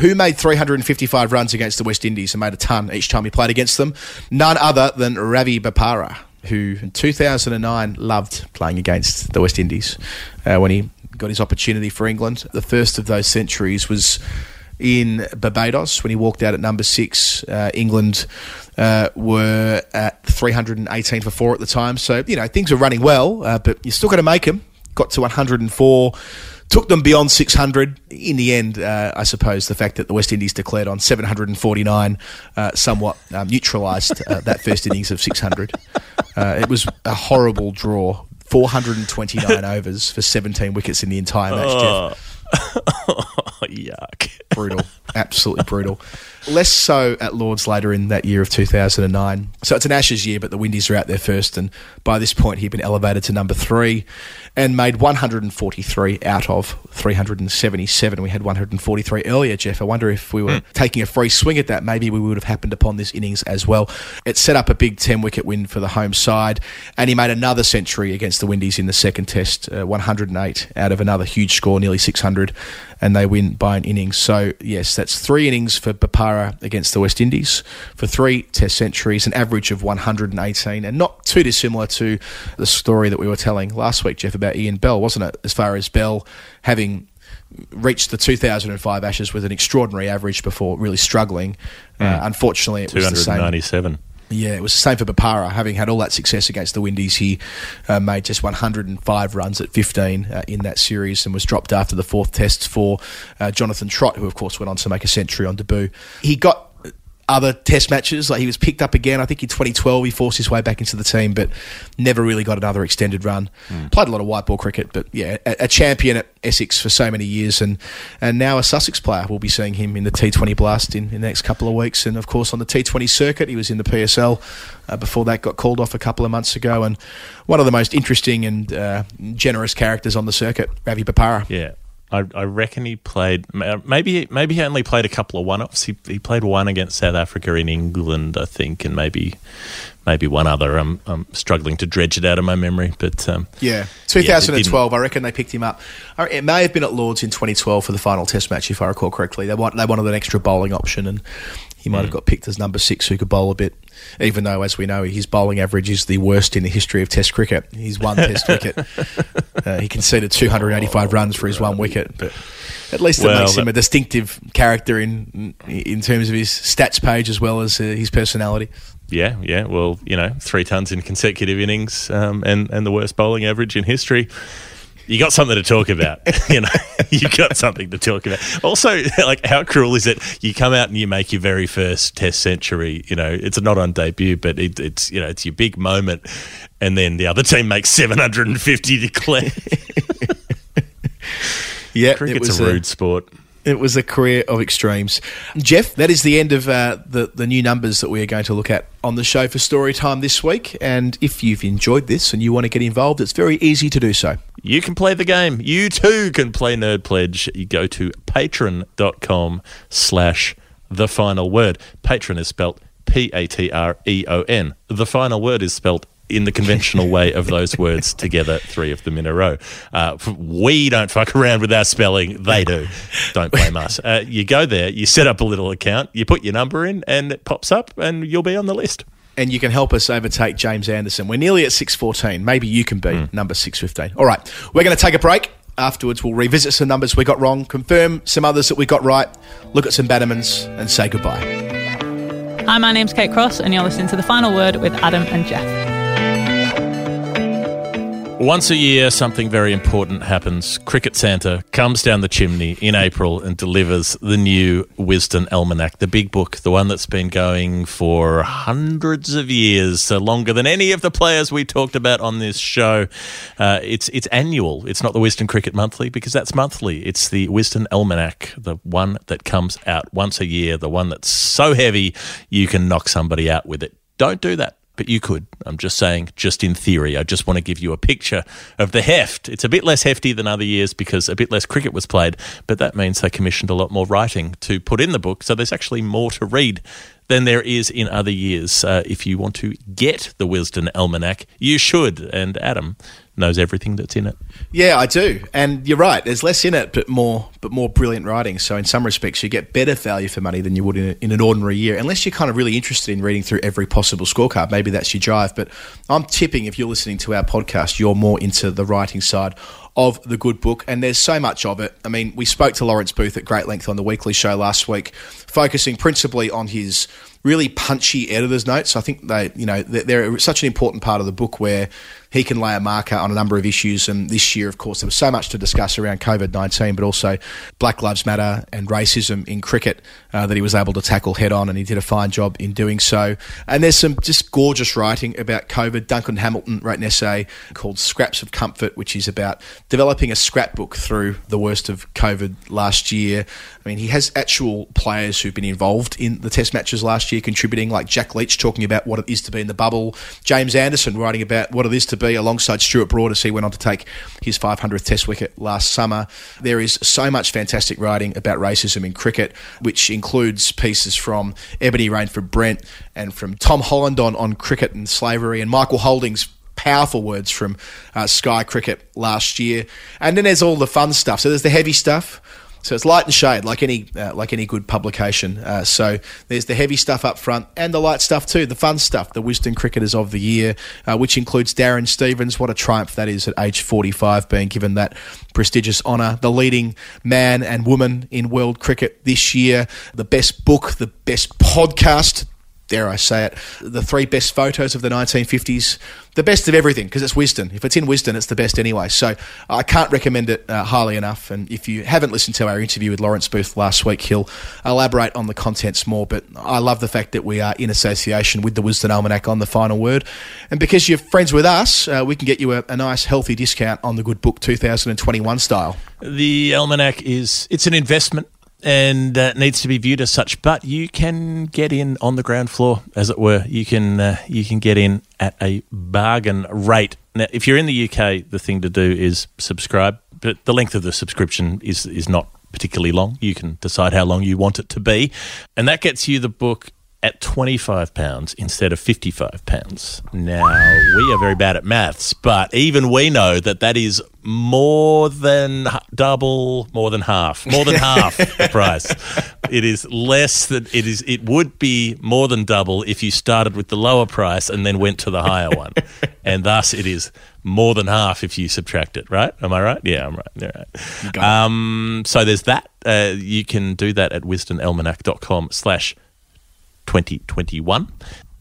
Who made 355 runs against the West Indies and made a ton each time he played against them? None other than Ravi Bopara, who in 2009 loved playing against the West Indies uh, when he got his opportunity for England. The first of those centuries was in Barbados when he walked out at number six. Uh, England uh, were at 318 for four at the time. So, you know, things were running well, uh, but you still got to make them. Got to 104. Took them beyond 600. In the end, uh, I suppose the fact that the West Indies declared on 749 uh, somewhat um, neutralised uh, that first innings of 600. Uh, it was a horrible draw. 429 overs for 17 wickets in the entire match, Geoff Oh, yuck. brutal, absolutely brutal. Less so at Lords later in that year of 2009. So it's an Ashes year, but the Windies are out there first, and by this point he'd been elevated to number three and made 143 out of 377. We had 143 earlier, Geoff. I wonder if we were taking a free swing at that, maybe we would have happened upon this innings as well. It set up a big 10 wicket win for the home side, and he made another century against the Windies in the second test, uh, 108 out of another huge score, nearly 600, and they win by an innings. So, yes, that's three innings for Bopara against the West Indies for three test centuries, an average of 118, and not too dissimilar to the story that we were telling last week, Geoff, about Ian Bell, wasn't it? As far as Bell having reached the 2005 Ashes with an extraordinary average before really struggling. Uh, unfortunately, it was the same. 297. Yeah, it was the same for Bopara. Having had all that success against the Windies, he uh, made just 105 runs at 15 uh, in that series and was dropped after the fourth test for uh, Jonathan Trott, who of course went on to make a century on debut. He got other test matches, like he was picked up again. I think in 2012 he forced his way back into the team, but never really got another extended run. Played a lot of white ball cricket, but yeah, a, a champion at Essex for so many years, and and now a Sussex player. We'll be seeing him in the T20 Blast in, in the next couple of weeks, and of course on the T20 circuit, he was in the PSL. Uh, before that, got called off a couple of months ago, and one of the most interesting and uh, generous characters on the circuit, Ravi Bopara. Yeah. I, I reckon he played maybe maybe he only played a couple of one-offs. He, he played one against South Africa in England, I think, and maybe maybe one other. I'm, I'm struggling to dredge it out of my memory, but um, Yeah, Yeah, 2012. I reckon they picked him up. It may have been at Lords in 2012 for the final Test match, if I recall correctly. They want they wanted an extra bowling option, and he might have got picked as number six who could bowl a bit. Even though, as we know, his bowling average is the worst in the history of Test cricket. He's one Test wicket. Uh, he conceded 285 runs for his one wicket, but at least it makes him a distinctive character in in terms of his stats page as well as uh, his personality. yeah, yeah. Well, you know, three tons in consecutive innings, um, and and the worst bowling average in history. You got something to talk about, you know. You got something to talk about. Also, like, how cruel is it? You come out and you make your very first Test century. You know, it's not on debut, but it, it's you know, it's your big moment, and then the other team makes seven hundred and fifty declared. Yeah, Cricket's a uh, rude sport. It was a career of extremes. Geoff, that is the end of uh, the, the new numbers that we are going to look at on the show for story time this week. And if you've enjoyed this and you want to get involved, it's very easy to do so. You can play the game. You too can play Nerd Pledge. You go to patreon.com slash the final word. Patron is spelt P A T R E O N. The final word is spelt in the conventional way of those words together, three of them in a row. Uh, we don't fuck around with our spelling. They do. Don't blame us. Uh, you go there, you set up a little account, you put your number in, and it pops up, and you'll be on the list. And you can help us overtake James Anderson. We're nearly at 614. Maybe you can be number 615. All right, we're going to take a break. Afterwards, we'll revisit some numbers we got wrong, confirm some others that we got right, look at some Bannermans, and say goodbye. Hi, my name's Kate Cross, and you're listening to The Final Word with Adam and Geoff. Once a year, something very important happens. Cricket Santa comes down the chimney in April and delivers the new Wisden Almanack, the big book, the one that's been going for hundreds of years, so longer than any of the players we talked about on this show. Uh, it's it's annual. It's not the Wisden Cricket Monthly because that's monthly. It's the Wisden Almanack, the one that comes out once a year, the one that's so heavy you can knock somebody out with it. Don't do that but you could. I'm just saying, just in theory. I just want to give you a picture of the heft. It's a bit less hefty than other years because a bit less cricket was played, but that means they commissioned a lot more writing to put in the book. So there's actually more to read than there is in other years. Uh, if you want to get the Wisden Almanack, you should. And Adam knows everything that's in it. Yeah, I do, and you're right. There's less in it, but more, but more brilliant writing. So in some respects, you get better value for money than you would in, a, in an ordinary year, unless you're kind of really interested in reading through every possible scorecard. Maybe that's your drive. But I'm tipping if you're listening to our podcast, you're more into the writing side of the good book, and there's so much of it. I mean, we spoke to Lawrence Booth at great length on the weekly show last week, focusing principally on his really punchy editor's notes. I think they, you know, they're, they're such an important part of the book where he can lay a marker on a number of issues. And this year, of course, there was so much to discuss around COVID 19, but also Black Lives Matter and racism in cricket uh, that he was able to tackle head on, and he did a fine job in doing so. And there's some just gorgeous writing about COVID. Duncan Hamilton wrote an essay called Scraps of Comfort, which is about developing a scrapbook through the worst of COVID last year. I mean, he has actual players who've been involved in the Test matches last year, contributing, like Jack Leach talking about what it is to be in the bubble, James Anderson writing about what it is to be alongside Stuart Broad as he went on to take his 500th Test wicket last summer. There is so much fantastic writing about racism in cricket, which includes pieces from Ebony Rainford Brent and from Tom Holland on, on cricket and slavery, and Michael Holding's powerful words from uh, Sky Cricket last year. And then there's all the fun stuff. So there's the heavy stuff. So it's light and shade, like any uh, like any good publication. Uh, so there's the heavy stuff up front and the light stuff too, the fun stuff, the Wisden Cricketers of the Year, uh, which includes Darren Stevens. What a triumph that is at age 45, being given that prestigious honour. The leading man and woman in world cricket this year. The best book, the best podcast dare I say it, the three best photos of the 1950s, the best of everything, because it's Wisden. If it's in Wisden, it's the best anyway. So I can't recommend it uh, highly enough. And if you haven't listened to our interview with Lawrence Booth last week, he'll elaborate on the contents more. But I love the fact that we are in association with the Wisden Almanack on the final word. And because you're friends with us, uh, we can get you a, a nice, healthy discount on the good book 2021 style. The almanac is it's an investment and uh, needs to be viewed as such. But you can get in on the ground floor, as it were. You can uh, you can get in at a bargain rate. Now, if you're in the UK, the thing to do is subscribe. But the length of the subscription is is not particularly long. You can decide how long you want it to be, and that gets you the book at £25 instead of £55. Now, we are very bad at maths, but even we know that that is more than double, more than half, more than half the price. It is less than it is. It would be more than double if you started with the lower price and then went to the higher one, and thus it is more than half if you subtract it. Right? Am I right? Yeah, I'm right. Yeah, right. Um, so there's that. Uh, you can do that at wisdenalmanack.com slash 2021.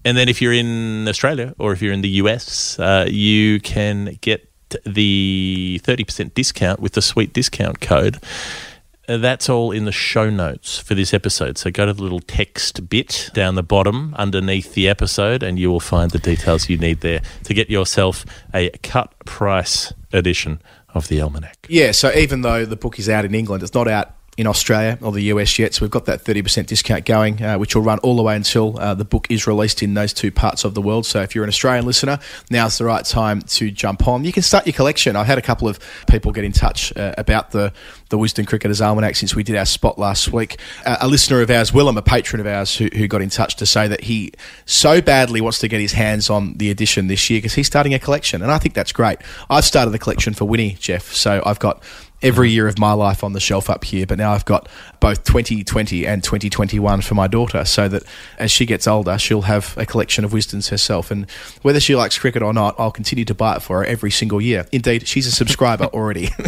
And then if you're in Australia or if you're in the US, uh, you can get the 30% discount with the sweet discount code. Uh, that's all in the show notes for this episode. So go to the little text bit down the bottom underneath the episode, and you will find the details you need there to get yourself a cut price edition of the Almanac. Yeah, so even though the book is out in England, it's not out in Australia or the US yet. So we've got that 30% discount going, uh, which will run all the way until uh, the book is released in those two parts of the world. So if you're an Australian listener, now's the right time to jump on. You can start your collection. I've had a couple of people get in touch uh, about the, the Wisden Cricketers Almanack since we did our spot last week. Uh, a listener of ours, Willem, a patron of ours, who, who got in touch to say that he so badly wants to get his hands on the edition this year because he's starting a collection. And I think that's great. I've started the collection for Winnie, Geoff. So I've got every year of my life on the shelf up here, but now I've got both 2020 and 2021 for my daughter, so that as she gets older, she'll have a collection of Wisdens herself. And whether she likes cricket or not, I'll continue to buy it for her every single year. Indeed, she's a subscriber already.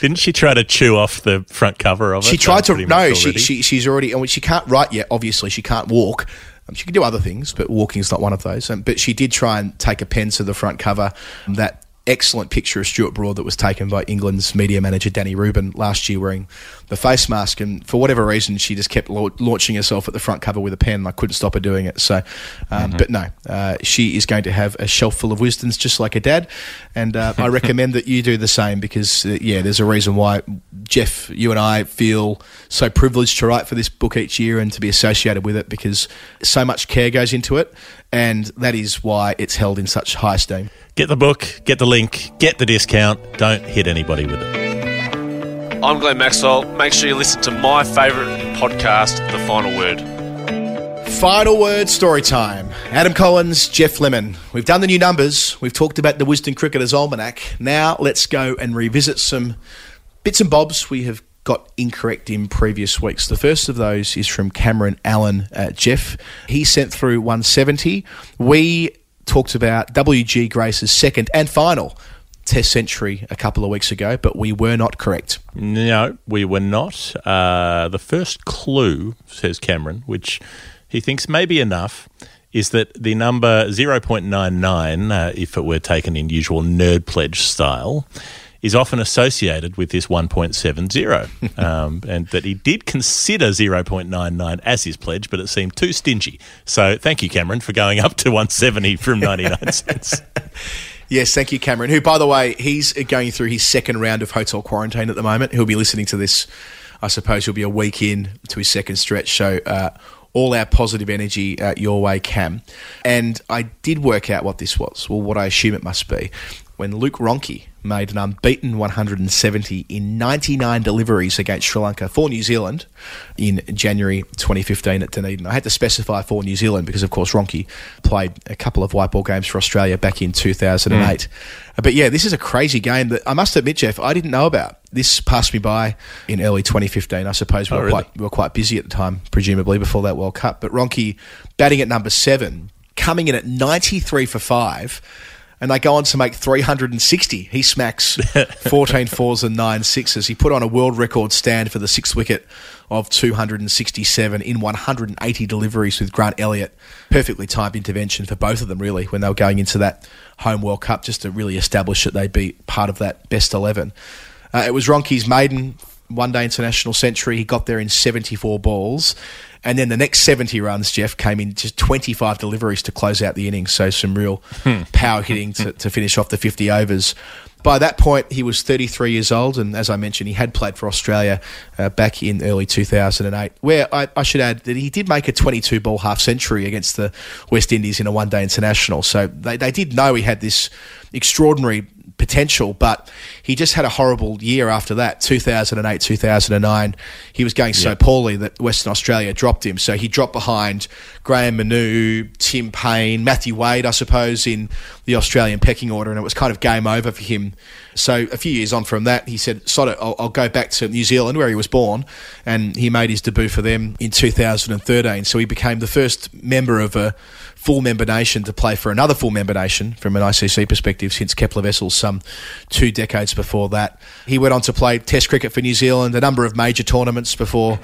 Didn't she try to chew off the front cover of it? she tried to no, she, she she's already and she can't write yet. Obviously, she can't walk. Um, she can do other things, but walking is not one of those. Um, but she did try and take a pen to the front cover. um, That excellent picture of Stuart Broad that was taken by England's media manager Danny Reuben last year wearing the face mask. And for whatever reason, she just kept lau- launching herself at the front cover with a pen. I couldn't stop her doing it. So, um, but no, uh, she is going to have a shelf full of Wisdens just like her dad. And uh, I recommend that you do the same because, uh, yeah, there's a reason why Geoff, you and I feel so privileged to write for this book each year and to be associated with it because so much care goes into it. And that is why it's held in such high esteem. Get the book, get the link, get the discount. Don't hit anybody with it. I'm Glenn Maxwell. Make sure you listen to my favourite podcast, The Final Word. Final word story time. Adam Collins, Geoff Lemon. We've done the new numbers. We've talked about the Wisden Cricketers Almanack. Now let's go and revisit some bits and bobs we have got incorrect in previous weeks. The first of those is from Cameron Allen, uh, Geoff. He sent through 170. We talked about WG Grace's second and final Test century a couple of weeks ago, but we were not correct. No, we were not. Uh, the first clue, says Cameron, which he thinks may be enough, is that the number 0.99, uh, if it were taken in usual nerd pledge style, is often associated with this 1.70. um, and that he did consider 0.99 as his pledge, but it seemed too stingy. So thank you, Cameron, for going up to 170 from 99 cents. Yes, thank you, Cameron. Who, by the way, he's going through his second round of hotel quarantine at the moment. He'll be listening to this. I suppose he'll be a week in to his second stretch. So, uh, all our positive energy uh, your way, Cam. And I did work out what this was. Well, what I assume it must be. When Luke Ronchi made an unbeaten 170 in 99 deliveries against Sri Lanka for New Zealand in January 2015 at Dunedin. I had to specify for New Zealand because, of course, Ronchi played a couple of white ball games for Australia back in 2008. Uh, But yeah, this is a crazy game that I must admit, Geoff, I didn't know about. This passed me by in early 2015. I suppose we, Oh, were, really? quite, we were quite busy at the time, presumably before that World Cup. But Ronchi batting at number seven, coming in at 93 for five and they go on to make 360. He smacks 14 fours and nine sixes. He put on a world record stand for the sixth wicket of 267 in 180 deliveries with Grant Elliott. Perfectly timed intervention for both of them, really, when they were going into that home World Cup, just to really establish that they'd be part of that best 11. Uh, it was Ronchi's maiden one day international century. He got there in 74 balls. And then the next 70 runs, Geoff, came in just 25 deliveries to close out the innings. So some real power hitting to, to finish off the 50 overs. By that point, he was 33 years old. And as I mentioned, he had played for Australia uh, back in early 2008, where I, I should add that he did make a 22 ball half century against the West Indies in a one day international. So they, they did know he had this extraordinary potential, but he just had a horrible year after that 2008, 2009. He was going so poorly that Western Australia dropped him. So he dropped behind Graham Manou, Tim Paine, Matthew Wade, I suppose, in the Australian pecking order, and it was kind of game over for him. So a few years on from that, he said, Sod it, I'll, I'll go back to New Zealand where he was born, and he made his debut for them in 2013. So he became the first member of a full member nation to play for another full member nation from an ICC perspective since Kepler Wessels some two decades before that. He went on to play Test cricket for New Zealand, a number of major tournaments before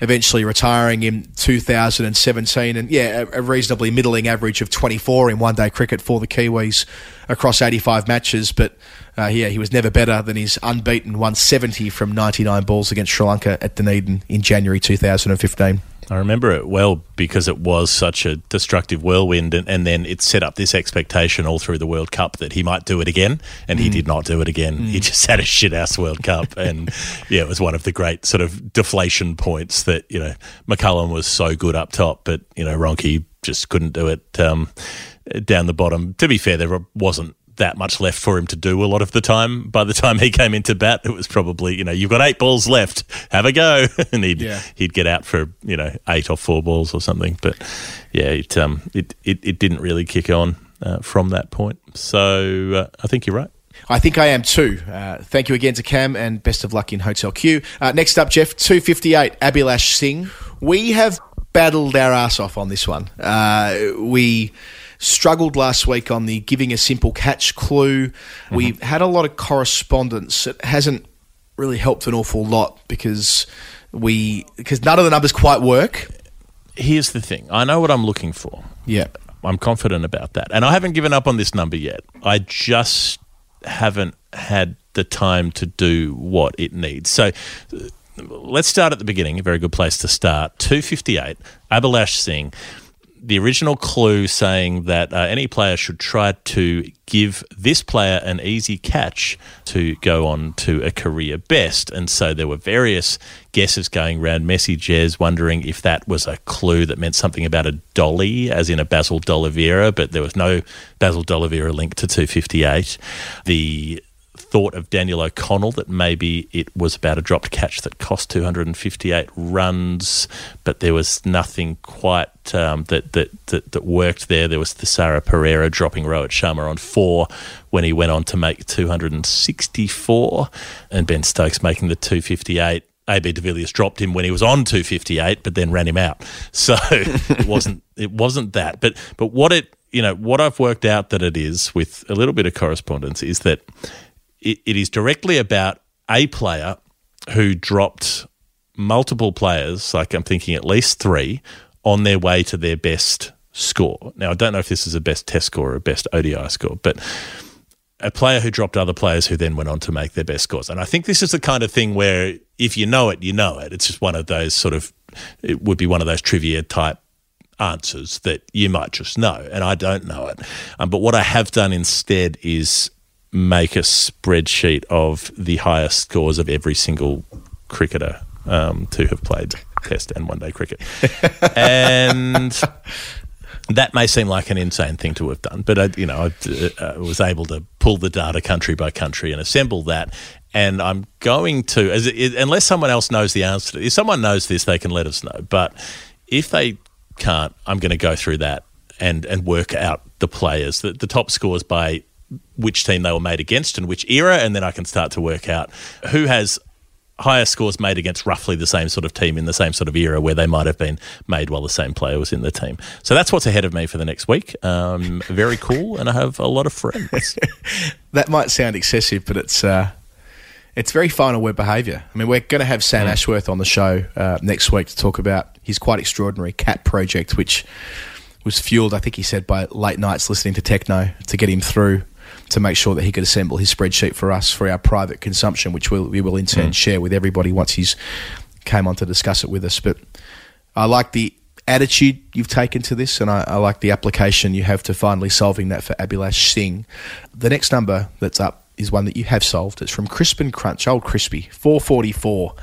eventually retiring in 2017. And yeah, a, a reasonably middling average of 24 in one day cricket for the Kiwis across 85 matches. But uh, yeah, he was never better than his unbeaten 170 from 99 balls against Sri Lanka at Dunedin in January 2015. I remember it well because it was such a destructive whirlwind, and, and then it set up this expectation all through the World Cup that he might do it again, and he did not do it again. He just had a shit ass World Cup, and yeah, it was one of the great sort of deflation points that you know McCullum was so good up top, but you know Ronchi just couldn't do it um, down the bottom. To be fair, there wasn't that much left for him to do a lot of the time. By the time he came into bat, it was probably you know you've got eight balls left, have a go, and he'd Yeah. he'd get out for you know eight or four balls or something. But yeah, it um it it, it didn't really kick on uh, from that point. So uh, I think you're right. I think I am too. Uh, thank you again to Cam and best of luck in Hotel Q. Uh, next up, Geoff, 258, Abhilash Singh. We have battled our ass off on this one. Uh, we struggled last week on the giving a simple catch clue. We've had a lot of correspondence. It hasn't really helped an awful lot because we because none of the numbers quite work. Here's the thing. I know what I'm looking for. Yeah. I'm confident about that. And I haven't given up on this number yet. I just haven't had the time to do what it needs. So uh, let's start at the beginning, a very good place to start. 258, Abhilash Singh. The original clue saying that uh, any player should try to give this player an easy catch to go on to a career best. And so there were various guesses going around, Messi messages wondering if that was a clue that meant something about a dolly, as in a Basil D'Oliveira, but there was no Basil D'Oliveira link to 258. The thought of Daniel O'Connell that maybe it was about a dropped catch that cost 258 runs, but there was nothing quite um, that, that, that that worked there. There was Thisara Perera dropping Rohit Sharma on four when he went on to make 264, and Ben Stokes making the 258. AB de Villiers dropped him when he was on 258, but then ran him out. So it wasn't it wasn't that. But but what it you know what I've worked out that it is with a little bit of correspondence is that it, it is directly about a player who dropped multiple players, like I'm thinking at least three, on their way to their best score. Now I don't know if this is a best test score or a best ODI score, but a player who dropped other players who then went on to make their best scores. And I think this is the kind of thing where if you know it, you know it. It's just one of those sort of, it would be one of those trivia type answers that you might just know, and I don't know it. Um, but what I have done instead is make a spreadsheet of the highest scores of every single cricketer um, to have played Test and One Day cricket, and that may seem like an insane thing to have done, but I, you know, I uh, was able to pull the data country by country and assemble that. And I'm going to, as it, unless someone else knows the answer, if someone knows this, they can let us know. But if they can't, I'm going to go through that and and work out the players, the, the top scores by which team they were made against and which era, and then I can start to work out who has higher scores made against roughly the same sort of team in the same sort of era where they might have been made while the same player was in the team. So that's what's ahead of me for the next week. Um, very cool, and I have a lot of friends. that might sound excessive, but it's uh, it's very final word behaviour. I mean, we're going to have Sam Ashworth on the show uh, next week to talk about his quite extraordinary cat project, which was fueled, I think he said, by late nights listening to techno to get him through to make sure that he could assemble his spreadsheet for us for our private consumption, which we'll, we will in turn mm. share with everybody once he's came on to discuss it with us. But I like the attitude you've taken to this, and I, I like the application you have to finally solving that for Abhilash Singh. The next number that's up is one that you have solved. It's from Crisp and Crunch, old Crispy, 444.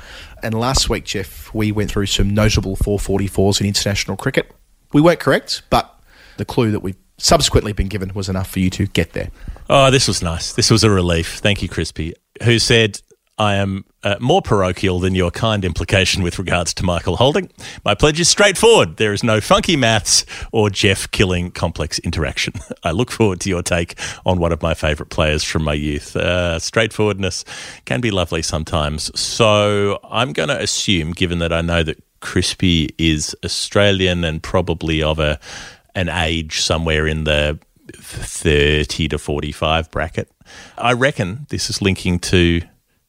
And last week, Geoff, we went through some notable 444s in international cricket. We weren't correct, but the clue that we've subsequently been given was enough for you to get there. Oh, this was nice. This was a relief. Thank you, Crispy, who said, I am uh, more parochial than your kind implication with regards to Michael Holding. My pledge is straightforward. There is no funky maths or Geoff killing complex interaction. I look forward to your take on one of my favourite players from my youth. Uh, straightforwardness can be lovely sometimes. So I'm going to assume, given that I know that Crispy is Australian and probably of a an age somewhere in the 30 to 45 bracket. I reckon this is linking to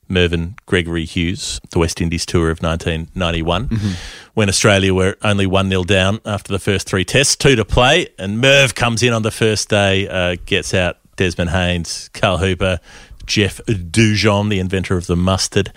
Mervyn Gregory Hughes, the West Indies tour of 1991, when Australia were only 1 0 down after the first three tests, two to play. And Merv comes in on the first day, uh, gets out Desmond Haynes, Carl Hooper, Jeff Dujon, the inventor of the mustard,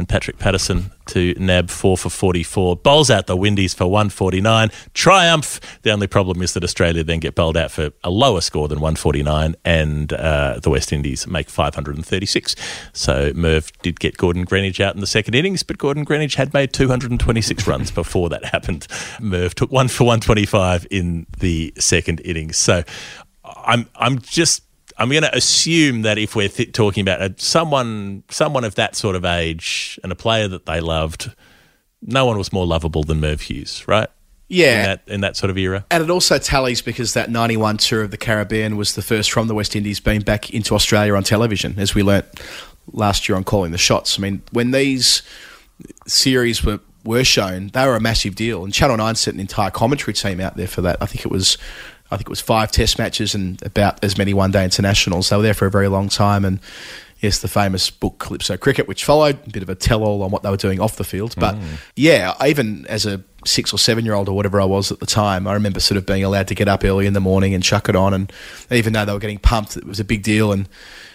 and Patrick Patterson to nab four for 44. Bowls out the Windies for 149. Triumph. The only problem is that Australia then get bowled out for a lower score than 149, and uh, the West Indies make 536. So Merv did get Gordon Greenidge out in the second innings, but Gordon Greenidge had made 226 runs before that happened. Merv took one for 125 in the second innings. So I'm I'm just I'm going to assume that if we're th- talking about a, someone someone of that sort of age and a player that they loved, no one was more lovable than Merv Hughes, right? Yeah. In that in that sort of era. And it also tallies because that 91 tour of the Caribbean was the first from the West Indies being back into Australia on television, as we learnt last year on Calling the Shots. I mean, when these series were, were shown, they were a massive deal. And Channel 9 sent an entire commentary team out there for that. I think it was. I think it was five test matches and about as many one day internationals. They were there for a very long time and yes, the famous book Calypso Cricket, which followed, a bit of a tell all on what they were doing off the field. But mm. yeah, even as a six or seven year old or whatever I was at the time, I remember sort of being allowed to get up early in the morning and chuck it on. And even though they were getting pumped, it was a big deal. And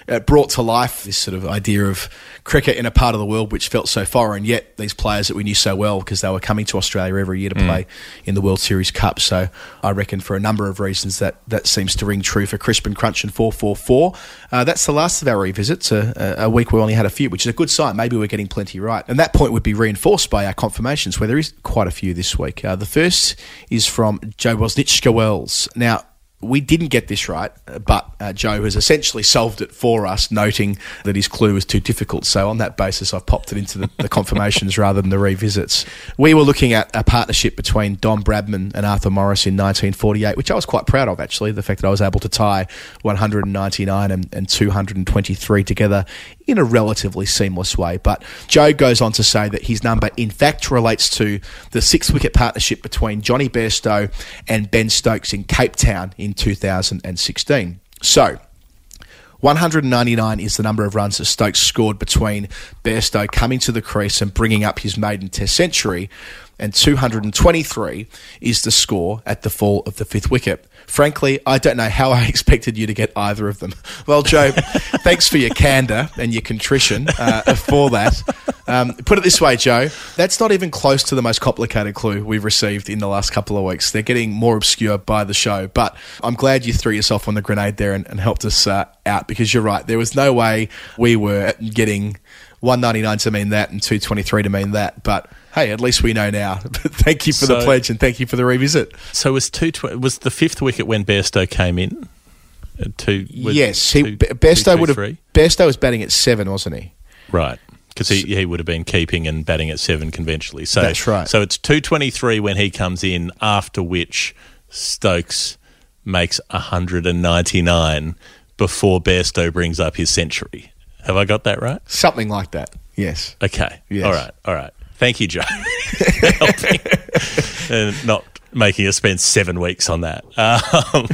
it brought to life this sort of idea of cricket in a part of the world which felt so foreign, yet these players that we knew so well because they were coming to Australia every year to play in the World Series Cup. So I reckon for a number of reasons that that seems to ring true for Crisp and Crunch and 444. Uh, that's the last of our revisits, a, a week we only had a few, which is a good sign. Maybe we're getting plenty right. And that point would be reinforced by our confirmations, where there is quite a few this week. Uh, the first is from Joe Wozniczka Wells. Now, we didn't get this right, but uh, Joe has essentially solved it for us, noting that his clue was too difficult. So, on that basis, I've popped it into the, the confirmations rather than the revisits. We were looking at a partnership between Don Bradman and Arthur Morris in 1948, which I was quite proud of, actually. The fact that I was able to tie 199 and, and 223 together in a relatively seamless way. But Joe goes on to say that his number, in fact, relates to the six wicket partnership between Jonny Bairstow and Ben Stokes in Cape Town in 2016. So, 199 is the number of runs that Stokes scored between Bairstow coming to the crease and bringing up his maiden Test century. and 223 is the score at the fall of the fifth wicket. Frankly, I don't know how I expected you to get either of them. Well, Joe, thanks for your candour and your contrition uh, for that. Um, put it this way, Joe, that's not even close to the most complicated clue we've received in the last couple of weeks. They're getting more obscure by the show, but I'm glad you threw yourself on the grenade there and, and helped us uh, out because you're right. There was no way we were getting 199 to mean that and 223 to mean that, but hey, at least we know now. thank you for the pledge and thank you for the revisit. So was two tw- was the fifth wicket when Bairstow came in? Uh, two, yes, he, two- Be- Bairstow two, two, would have. Bairstow was batting at seven, wasn't he? right because he, he would have been keeping and batting at seven conventionally. So That's right. So it's two twenty three when he comes in. After which Stokes makes hundred and ninety nine before Bairstow brings up his century. Have I got that right? Something like that. Yes. Okay. Yes. All right. All right. Thank you, Joe. for helping and not making us spend seven weeks on that. Um,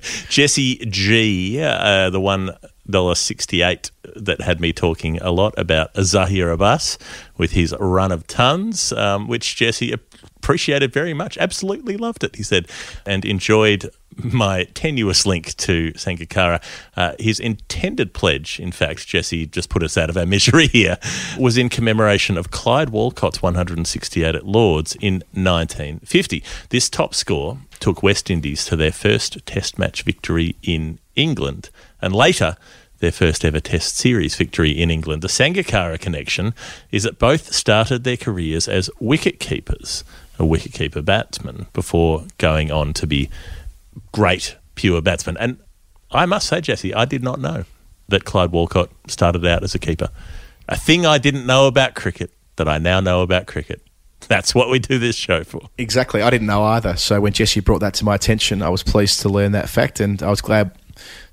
Jesse G, uh, the one dollar sixty eight that had me talking a lot about Zaheer Abbas with his run of tons, um, which Jesse appreciated very much. Absolutely loved it, he said, and enjoyed my tenuous link to Sangakkara. Uh, his intended pledge, in fact, Jesse just put us out of our misery here, was in commemoration of Clyde Walcott's 168 at Lords in 1950. This top score took West Indies to their first Test match victory in England, and later their first ever Test series victory in England. The Sangakkara connection is that both started their careers as wicket keepers, a wicketkeeper batsman, before going on to be great pure batsmen. And I must say, Jesse, I did not know that Clyde Walcott started out as a keeper. A thing I didn't know about cricket that I now know about cricket. That's what we do this show for. Exactly. I didn't know either. So when Jesse brought that to my attention, I was pleased to learn that fact, and I was glad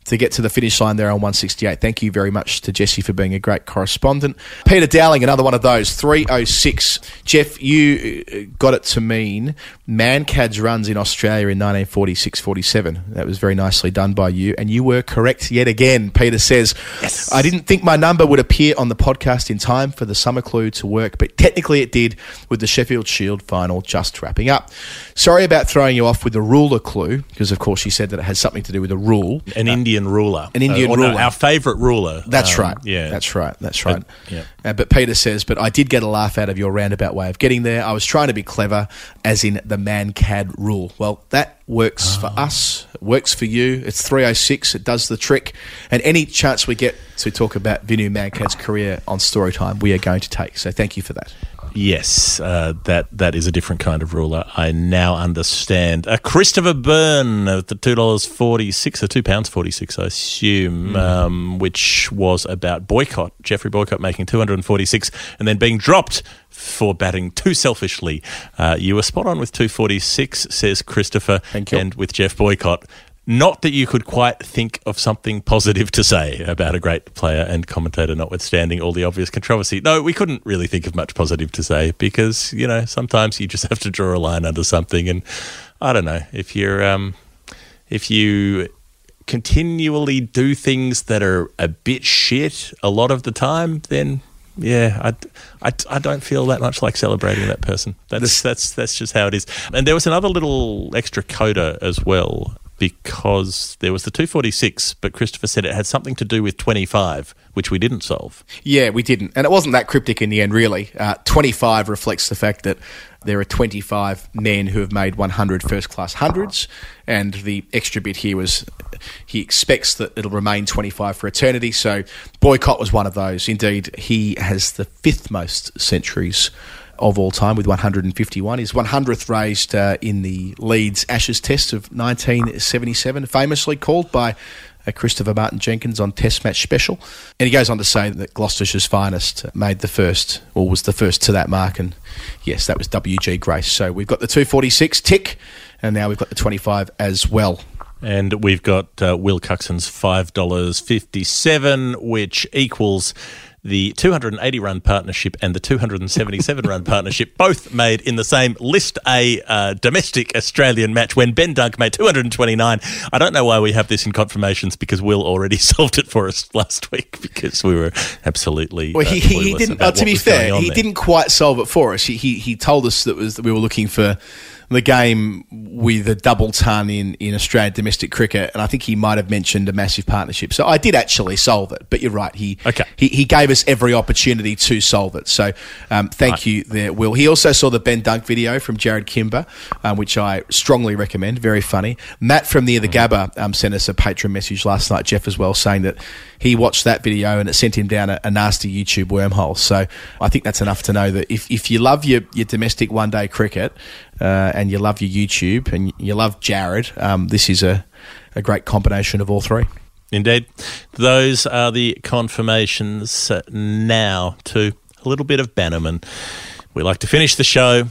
to get to the finish line there on 168. Thank you very much to Jesse for being a great correspondent. Peter Dowling, another one of those, 306. Geoff, you uh, got it to mean Mankad's runs in Australia in 1946 47. That was very nicely done by you, and you were correct yet again. Peter says, yes. I didn't think my number would appear on the podcast in time for the summer clue to work, but technically it did with the Sheffield Shield final just wrapping up. Sorry about throwing you off with the ruler clue, because of course you said that it has something to do with a rule. An Indian ruler. An Indian Uh, or no, ruler. our favourite ruler. That's Um, right. Yeah. That's right. That's right. yeah. Uh, but Peter says, but I did get a laugh out of your roundabout way of getting there. I was trying to be clever, as in the man-cad rule. Well, that works for Ah. us. It works for you. It's 306. It does the trick. And any chance we get to talk about Vinoo Mankad's career on Storytime, we are going to take. So thank you for that. Yes, uh, that that is a different kind of ruler. I now understand. Uh, Christopher Byrne at the two dollars forty six or two pounds forty six, I assume, um, which was about boycott. Geoffrey Boycott making two hundred and forty six, and then being dropped for batting too selfishly. Uh, you were spot on with two forty six, says Christopher, Thank you. and with Geoff Boycott. Not that you could quite think of something positive to say about a great player and commentator, notwithstanding all the obvious controversy. No, we couldn't really think of much positive to say because, you know, sometimes you just have to draw a line under something. And I don't know, if you're, um, if you continually do things that are a bit shit a lot of the time, then yeah, I, I, I don't feel that much like celebrating that person. That's that's that's just how it is. And there was another little extra coda as well because there was the 246, but Christopher said it had something to do with 25, which we didn't solve. Yeah, we didn't. And it wasn't that cryptic in the end, really. Uh, 25 reflects the fact that there are 25 men who have made 100 first class hundreds. And the extra bit here was he expects that it'll remain 25 for eternity. So Boycott was one of those. Indeed, he has the fifth most centuries of all time with 151. His 100th raised uh, in the Leeds Ashes Test of 1977, famously called by uh, Christopher Martin Jenkins on Test Match Special. And he goes on to say that Gloucestershire's finest made the first, or was the first to that mark. And yes, that was W.G. Grace. So we've got the 246 tick, and now we've got the 25 as well. And we've got uh, Will Cuxon's $5.57, which equals the 280 run partnership and the 277 run partnership, both made in the same List A uh, domestic Australian match when Ben Dunk made 229. I don't know why we have this in confirmations because Will already solved it for us last week because we were absolutely. Well, uh, he, he, he didn't. Uh, to be fair, he there. didn't quite solve it for us. He, he he told us that was that we were looking for the game with a double ton in in Australian domestic cricket, and I think he might have mentioned a massive partnership. So I did actually solve it, but you're right. He Okay. He, he gave us every opportunity to solve it. So um, thank you there, Will. He also saw the Ben Dunk video from Jarrod Kimber, um, which I strongly recommend. Very funny. Matt from Near the Gabba um, sent us a patron message last night, Geoff as well, saying that he watched that video and it sent him down a, a nasty YouTube wormhole. So I think that's enough to know that if, if you love your, your domestic one day cricket uh, and you love your YouTube and you love Jarrod, um, this is a, a great combination of all three. Indeed. Those are the confirmations now to a little bit of Bannerman. We like to finish the show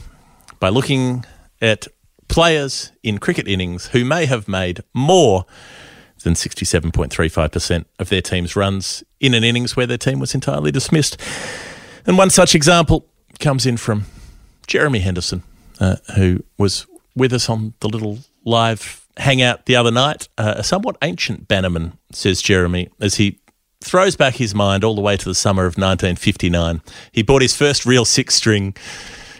by looking at players in cricket innings who may have made more than 67.35% of their team's runs in an innings where their team was entirely dismissed. And one such example comes in from Jeremy Henderson, uh, who was with us on the little live hangout the other night. Uh, a somewhat ancient Bannerman, says Jeremy, as he throws back his mind all the way to the summer of 1959. He bought his first real six string.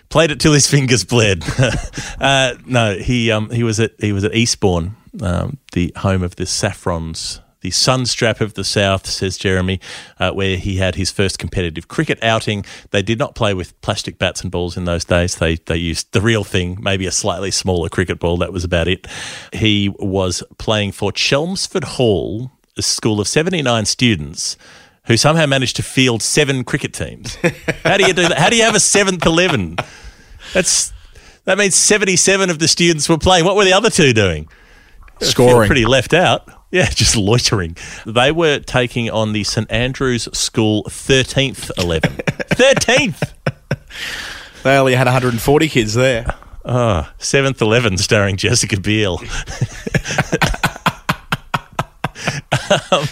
Played it till his fingers bled. uh, no, he um, he was at he was at Eastbourne, um, the home of the Saffrons, the Sunstrap of the South, says Jeremy, uh, where he had his first competitive cricket outing. They did not play with plastic bats and balls in those days. They they used the real thing, maybe a slightly smaller cricket ball. That was about it. He was playing for Chelmsford Hall, a school of seventy nine students. Who somehow managed to field seven cricket teams? How do you do that? How do you have a seventh eleven? That's that means seventy-seven of the students were playing. What were the other two doing? Feel Scoring. pretty left out. Yeah, just loitering. They were taking on the St Andrews School 13th 11. 13th! They only had 140 kids there. Ah, oh, 7th 11 starring Jessica Biel. um,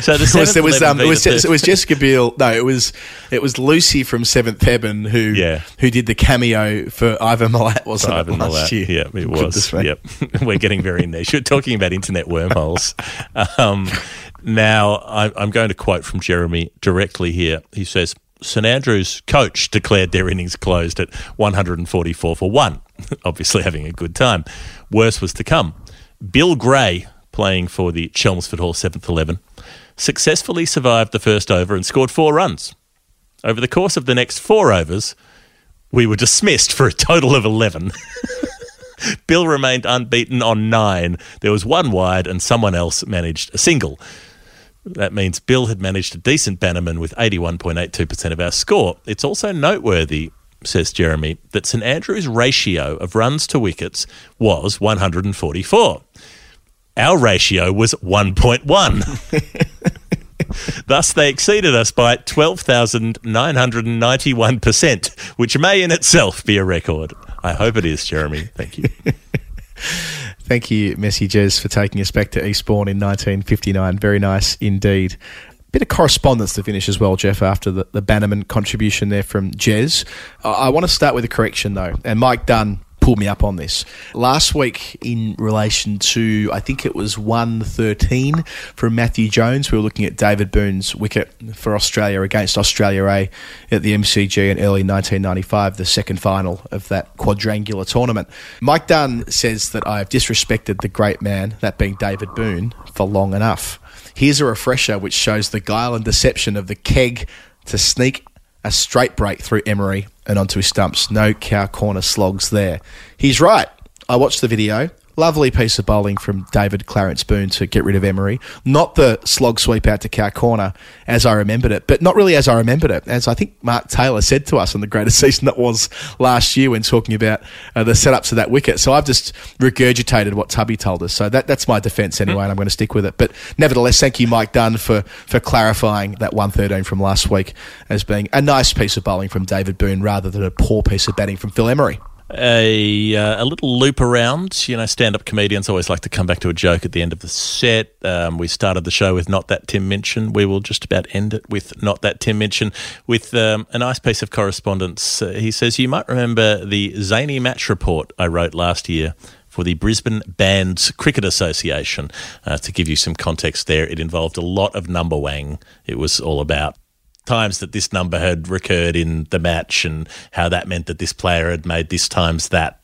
so the 7th there was um, it was the it was Jessica Biel. No, it was it was Lucy from Seventh Heaven who Yeah. who did the cameo for Ivan Milat, wasn't Ivan it last Milat. year? Yeah, it was. Yep. We're getting very niche. We're talking about internet wormholes. Um, now, I, I'm going to quote from Jeremy directly here. He says, St Andrews coach declared their innings closed at 144 for one, obviously having a good time. Worse was to come. Bill Gray, playing for the Chelmsford Hall 7th 11, successfully survived the first over and scored four runs. Over the course of the next four overs, we were dismissed for a total of 11. Bill remained unbeaten on nine. There was one wide, and someone else managed a single. That means Bill had managed a decent Bannerman with 81.82% of our score. It's also noteworthy, says Jeremy, that St Andrews' ratio of runs to wickets was 144. Our ratio was 1.1. Thus, they exceeded us by 12,991%, which may in itself be a record. I hope it is, Jeremy. Thank you. Thank you, Messi Jez, for taking us back to Eastbourne in 1959. Very nice indeed. Bit of correspondence to finish as well, Geoff, after the, the Bannerman contribution there from Jez. I, I want to start with a correction, though, and Mike Dunn pulled me up on this. Last week, in relation to, I think it was 113 from Matthew Jones, we were looking at David Boon's wicket for Australia against Australia A at the MCG in early 1995, the second final of that quadrangular tournament. Mike Dunn says that I have disrespected the great man, that being David Boon, for long enough. Here's a refresher which shows the guile and deception of the keg to sneak a straight break through Emery and onto his stumps. No cow corner slogs there. He's right. I watched the video. Lovely piece of bowling from David Clarence Boon to get rid of Emery. Not the slog sweep out to cow corner as I remembered it, but not really as I remembered it. As I think Mark Taylor said to us on the greatest season that was last year when talking about uh, the setups of that wicket. So I've just regurgitated what Tubby told us. So that, that's my defence anyway, and I'm going to stick with it. But nevertheless, thank you, Mike Dunn, for, for clarifying that 113 from last week as being a nice piece of bowling from David Boon rather than a poor piece of batting from Phil Emery. A, uh, a little loop around. You know, stand up comedians always like to come back to a joke at the end of the set. Um, we started the show with Not That Tim Minchin. We will just about end it with Not That Tim Minchin with um, a nice piece of correspondence. Uh, he says, You might remember the zany match report I wrote last year for the Brisbane Bands Cricket Association. Uh, to give you some context there, it involved a lot of number wang. It was all about times that this number had recurred in the match and how that meant that this player had made this times that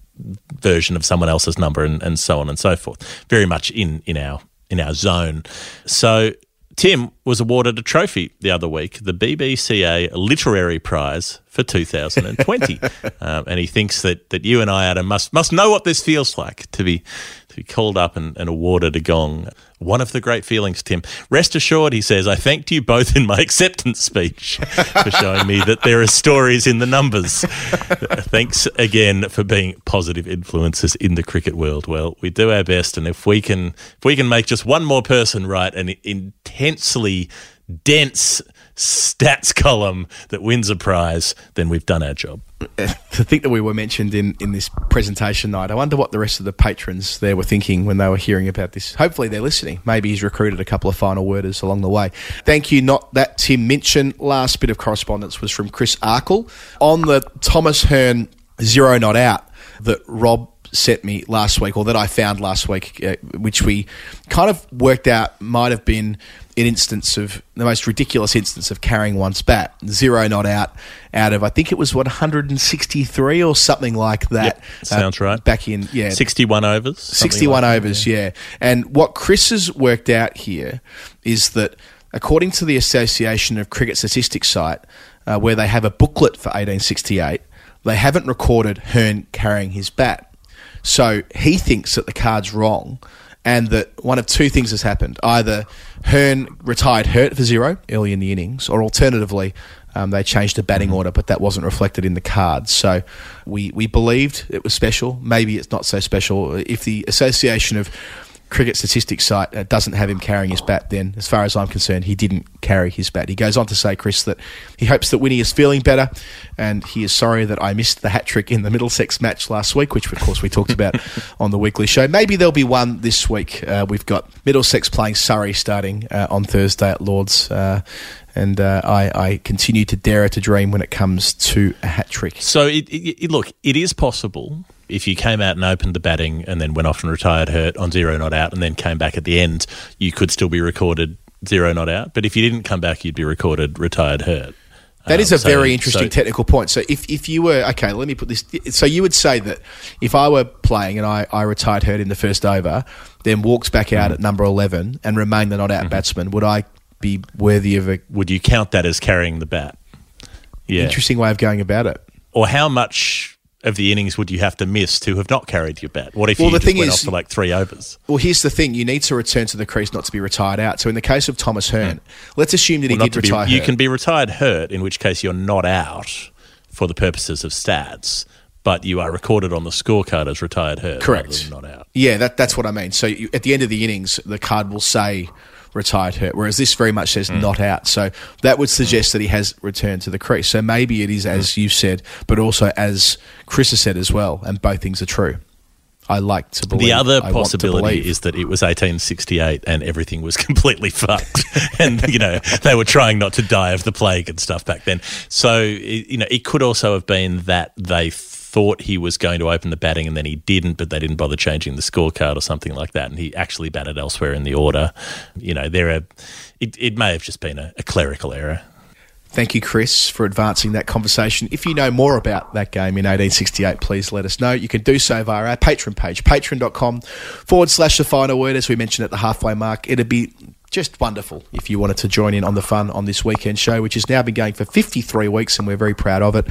version of someone else's number and, and so on and so forth. Very much in, in our in our zone. So Tim was awarded a trophy the other week, the BBCA Literary Prize for 2020, um, and he thinks that, that you and I, Adam, must must know what this feels like to be to be called up and, and awarded a gong. One of the great feelings, Tim. Rest assured, he says, I thanked you both in my acceptance speech for showing me that there are stories in the numbers. Thanks again for being positive influences in the cricket world. Well, we do our best, and if we can, if we can make just one more person write an intensely dense stats column that wins a prize, then we've done our job. to think that we were mentioned in, in this presentation night. I wonder what the rest of the patrons there were thinking when they were hearing about this. Hopefully they're listening. Maybe he's recruited a couple of final worders along the way. Thank you, not that Tim Minchin. Last bit of correspondence was from Chris Arkle on the Thomas Hearne zero not out that Rob sent me last week, or that I found last week, uh, which we kind of worked out might have been an instance of the most ridiculous instance of carrying one's bat. Zero not out out of I think it was what 163 or something like that. Yep, sounds right. Back in yeah, 61 overs. 61 like that, overs, yeah. And what Chris has worked out here is that according to the Association of Cricket Statistics site, uh, where they have a booklet for 1868, they haven't recorded Hearne carrying his bat. So he thinks that the card's wrong and that one of two things has happened. Either Hearne retired hurt for zero early in the innings, or alternatively, um, they changed the batting order, but that wasn't reflected in the cards. So we, we believed it was special. Maybe it's not so special. If the Association of Cricket Statistics site uh, doesn't have him carrying his bat, then as far as I'm concerned, he didn't carry his bat. He goes on to say, Chris, that he hopes that Winnie is feeling better and he is sorry that I missed the hat trick in the Middlesex match last week, which of course we talked about on the weekly show. Maybe there'll be one this week. Uh, we've got Middlesex playing Surrey starting uh, on Thursday at Lords. And uh, I, I continue to dare to dream when it comes to a hat trick. So, it, it, look, it is possible if you came out and opened the batting and then went off and retired hurt on zero not out and then came back at the end, you could still be recorded zero not out. But if you didn't come back, you'd be recorded retired hurt. That Um, is a so- very interesting so- technical point. So if, if you were okay, let me put this. So you would say that if I were playing and I, I retired hurt in the first over, then walked back out at number eleven and remained the not Mm-hmm. out batsman, would I be worthy of a would you count that as carrying the bat? Yeah. interesting way of going about it? Or how much of the innings would you have to miss to have not carried your bat? What if Well, you the just thing went is- off for like three overs? Well, here's the thing: you need to return to the crease not to be retired out. So in the case of Thomas Hearne, let's assume that Mm. Well, he did to be- retire. you can be retired hurt, in which case you're not out for the purposes of stats, but you are recorded on the scorecard as retired hurt. Correct. not out. Yeah, that, that's what I mean. So you, at the end of the innings, the card will say retired hurt, whereas this very much says Mm. not out. So that would suggest that he has returned to the crease. So maybe it is as you've said, but also as Chris has said as well, and both things are true. I like to believe. The other I possibility is that it was 1868 and everything was completely fucked, and you know they were trying not to die of the plague and stuff back then. So you know it could also have been that they thought he was going to open the batting and then he didn't, but they didn't bother changing the scorecard or something like that, and he actually batted elsewhere in the order. You know there are. It, it may have just been a, a clerical error. Thank you, Chris, for advancing that conversation. If you know more about that game in 1868, please let us know. You can do so via our Patreon page, patreon.com forward slash the final word, as we mentioned at the halfway mark. It'd be just wonderful if you wanted to join in on the fun on this weekend show, which has now been going for 53 weeks, and we're very proud of it.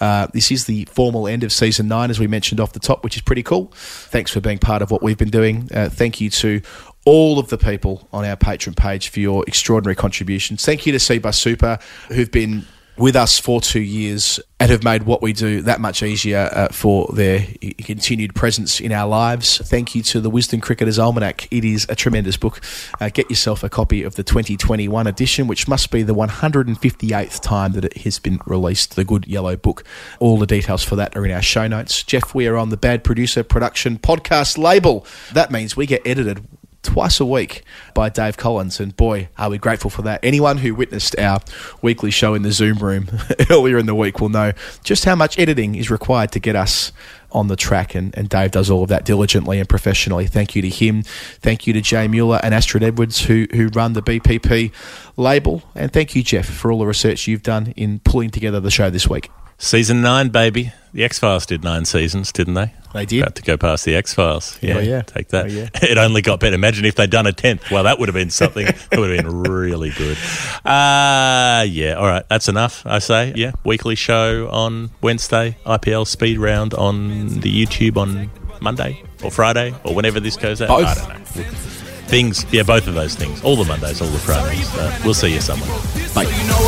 Uh, this is the formal end of season nine, as we mentioned off the top, which is pretty cool. Thanks for being part of what we've been doing. Uh, thank you to all of the people on our Patreon page for your extraordinary contributions. Thank you to Cbus Super, who've been with us for two years and have made what we do that much easier uh, for their continued presence in our lives. Thank you to the Wisden Cricketers Almanack. It is a tremendous book. Uh, get yourself a copy of the 2021 edition, which must be the 158th time that it has been released, the Good Yellow Book. All the details for that are in our show notes. Geoff, we are on the Bad Producer Production podcast label. That means we get edited twice a week by Dave Collins. And boy, are we grateful for that. Anyone who witnessed our weekly show in the Zoom room earlier in the week will know just how much editing is required to get us on the track. And, and Dave does all of that diligently and professionally. Thank you to him. Thank you to Jay Mueller and Astrid Edwards, who, who run the BPP label. And thank you, Geoff, for all the research you've done in pulling together the show this week. Season nine, baby. The X Files did nine seasons, didn't they? They did. About to go past the X Files. Yeah, Oh, yeah. Take that. Oh, yeah. It only got better. Imagine if they'd done a tenth. Well, that would have been something. it would have been really good. Uh, yeah. All right. That's enough. I say. Yeah. Weekly show on Wednesday. IPL speed round on the YouTube on Monday or Friday or whenever this goes out. Both. I don't know. Things. Yeah, both of those things. All the Mondays, all the Fridays. Uh, we'll see you somewhere. So you know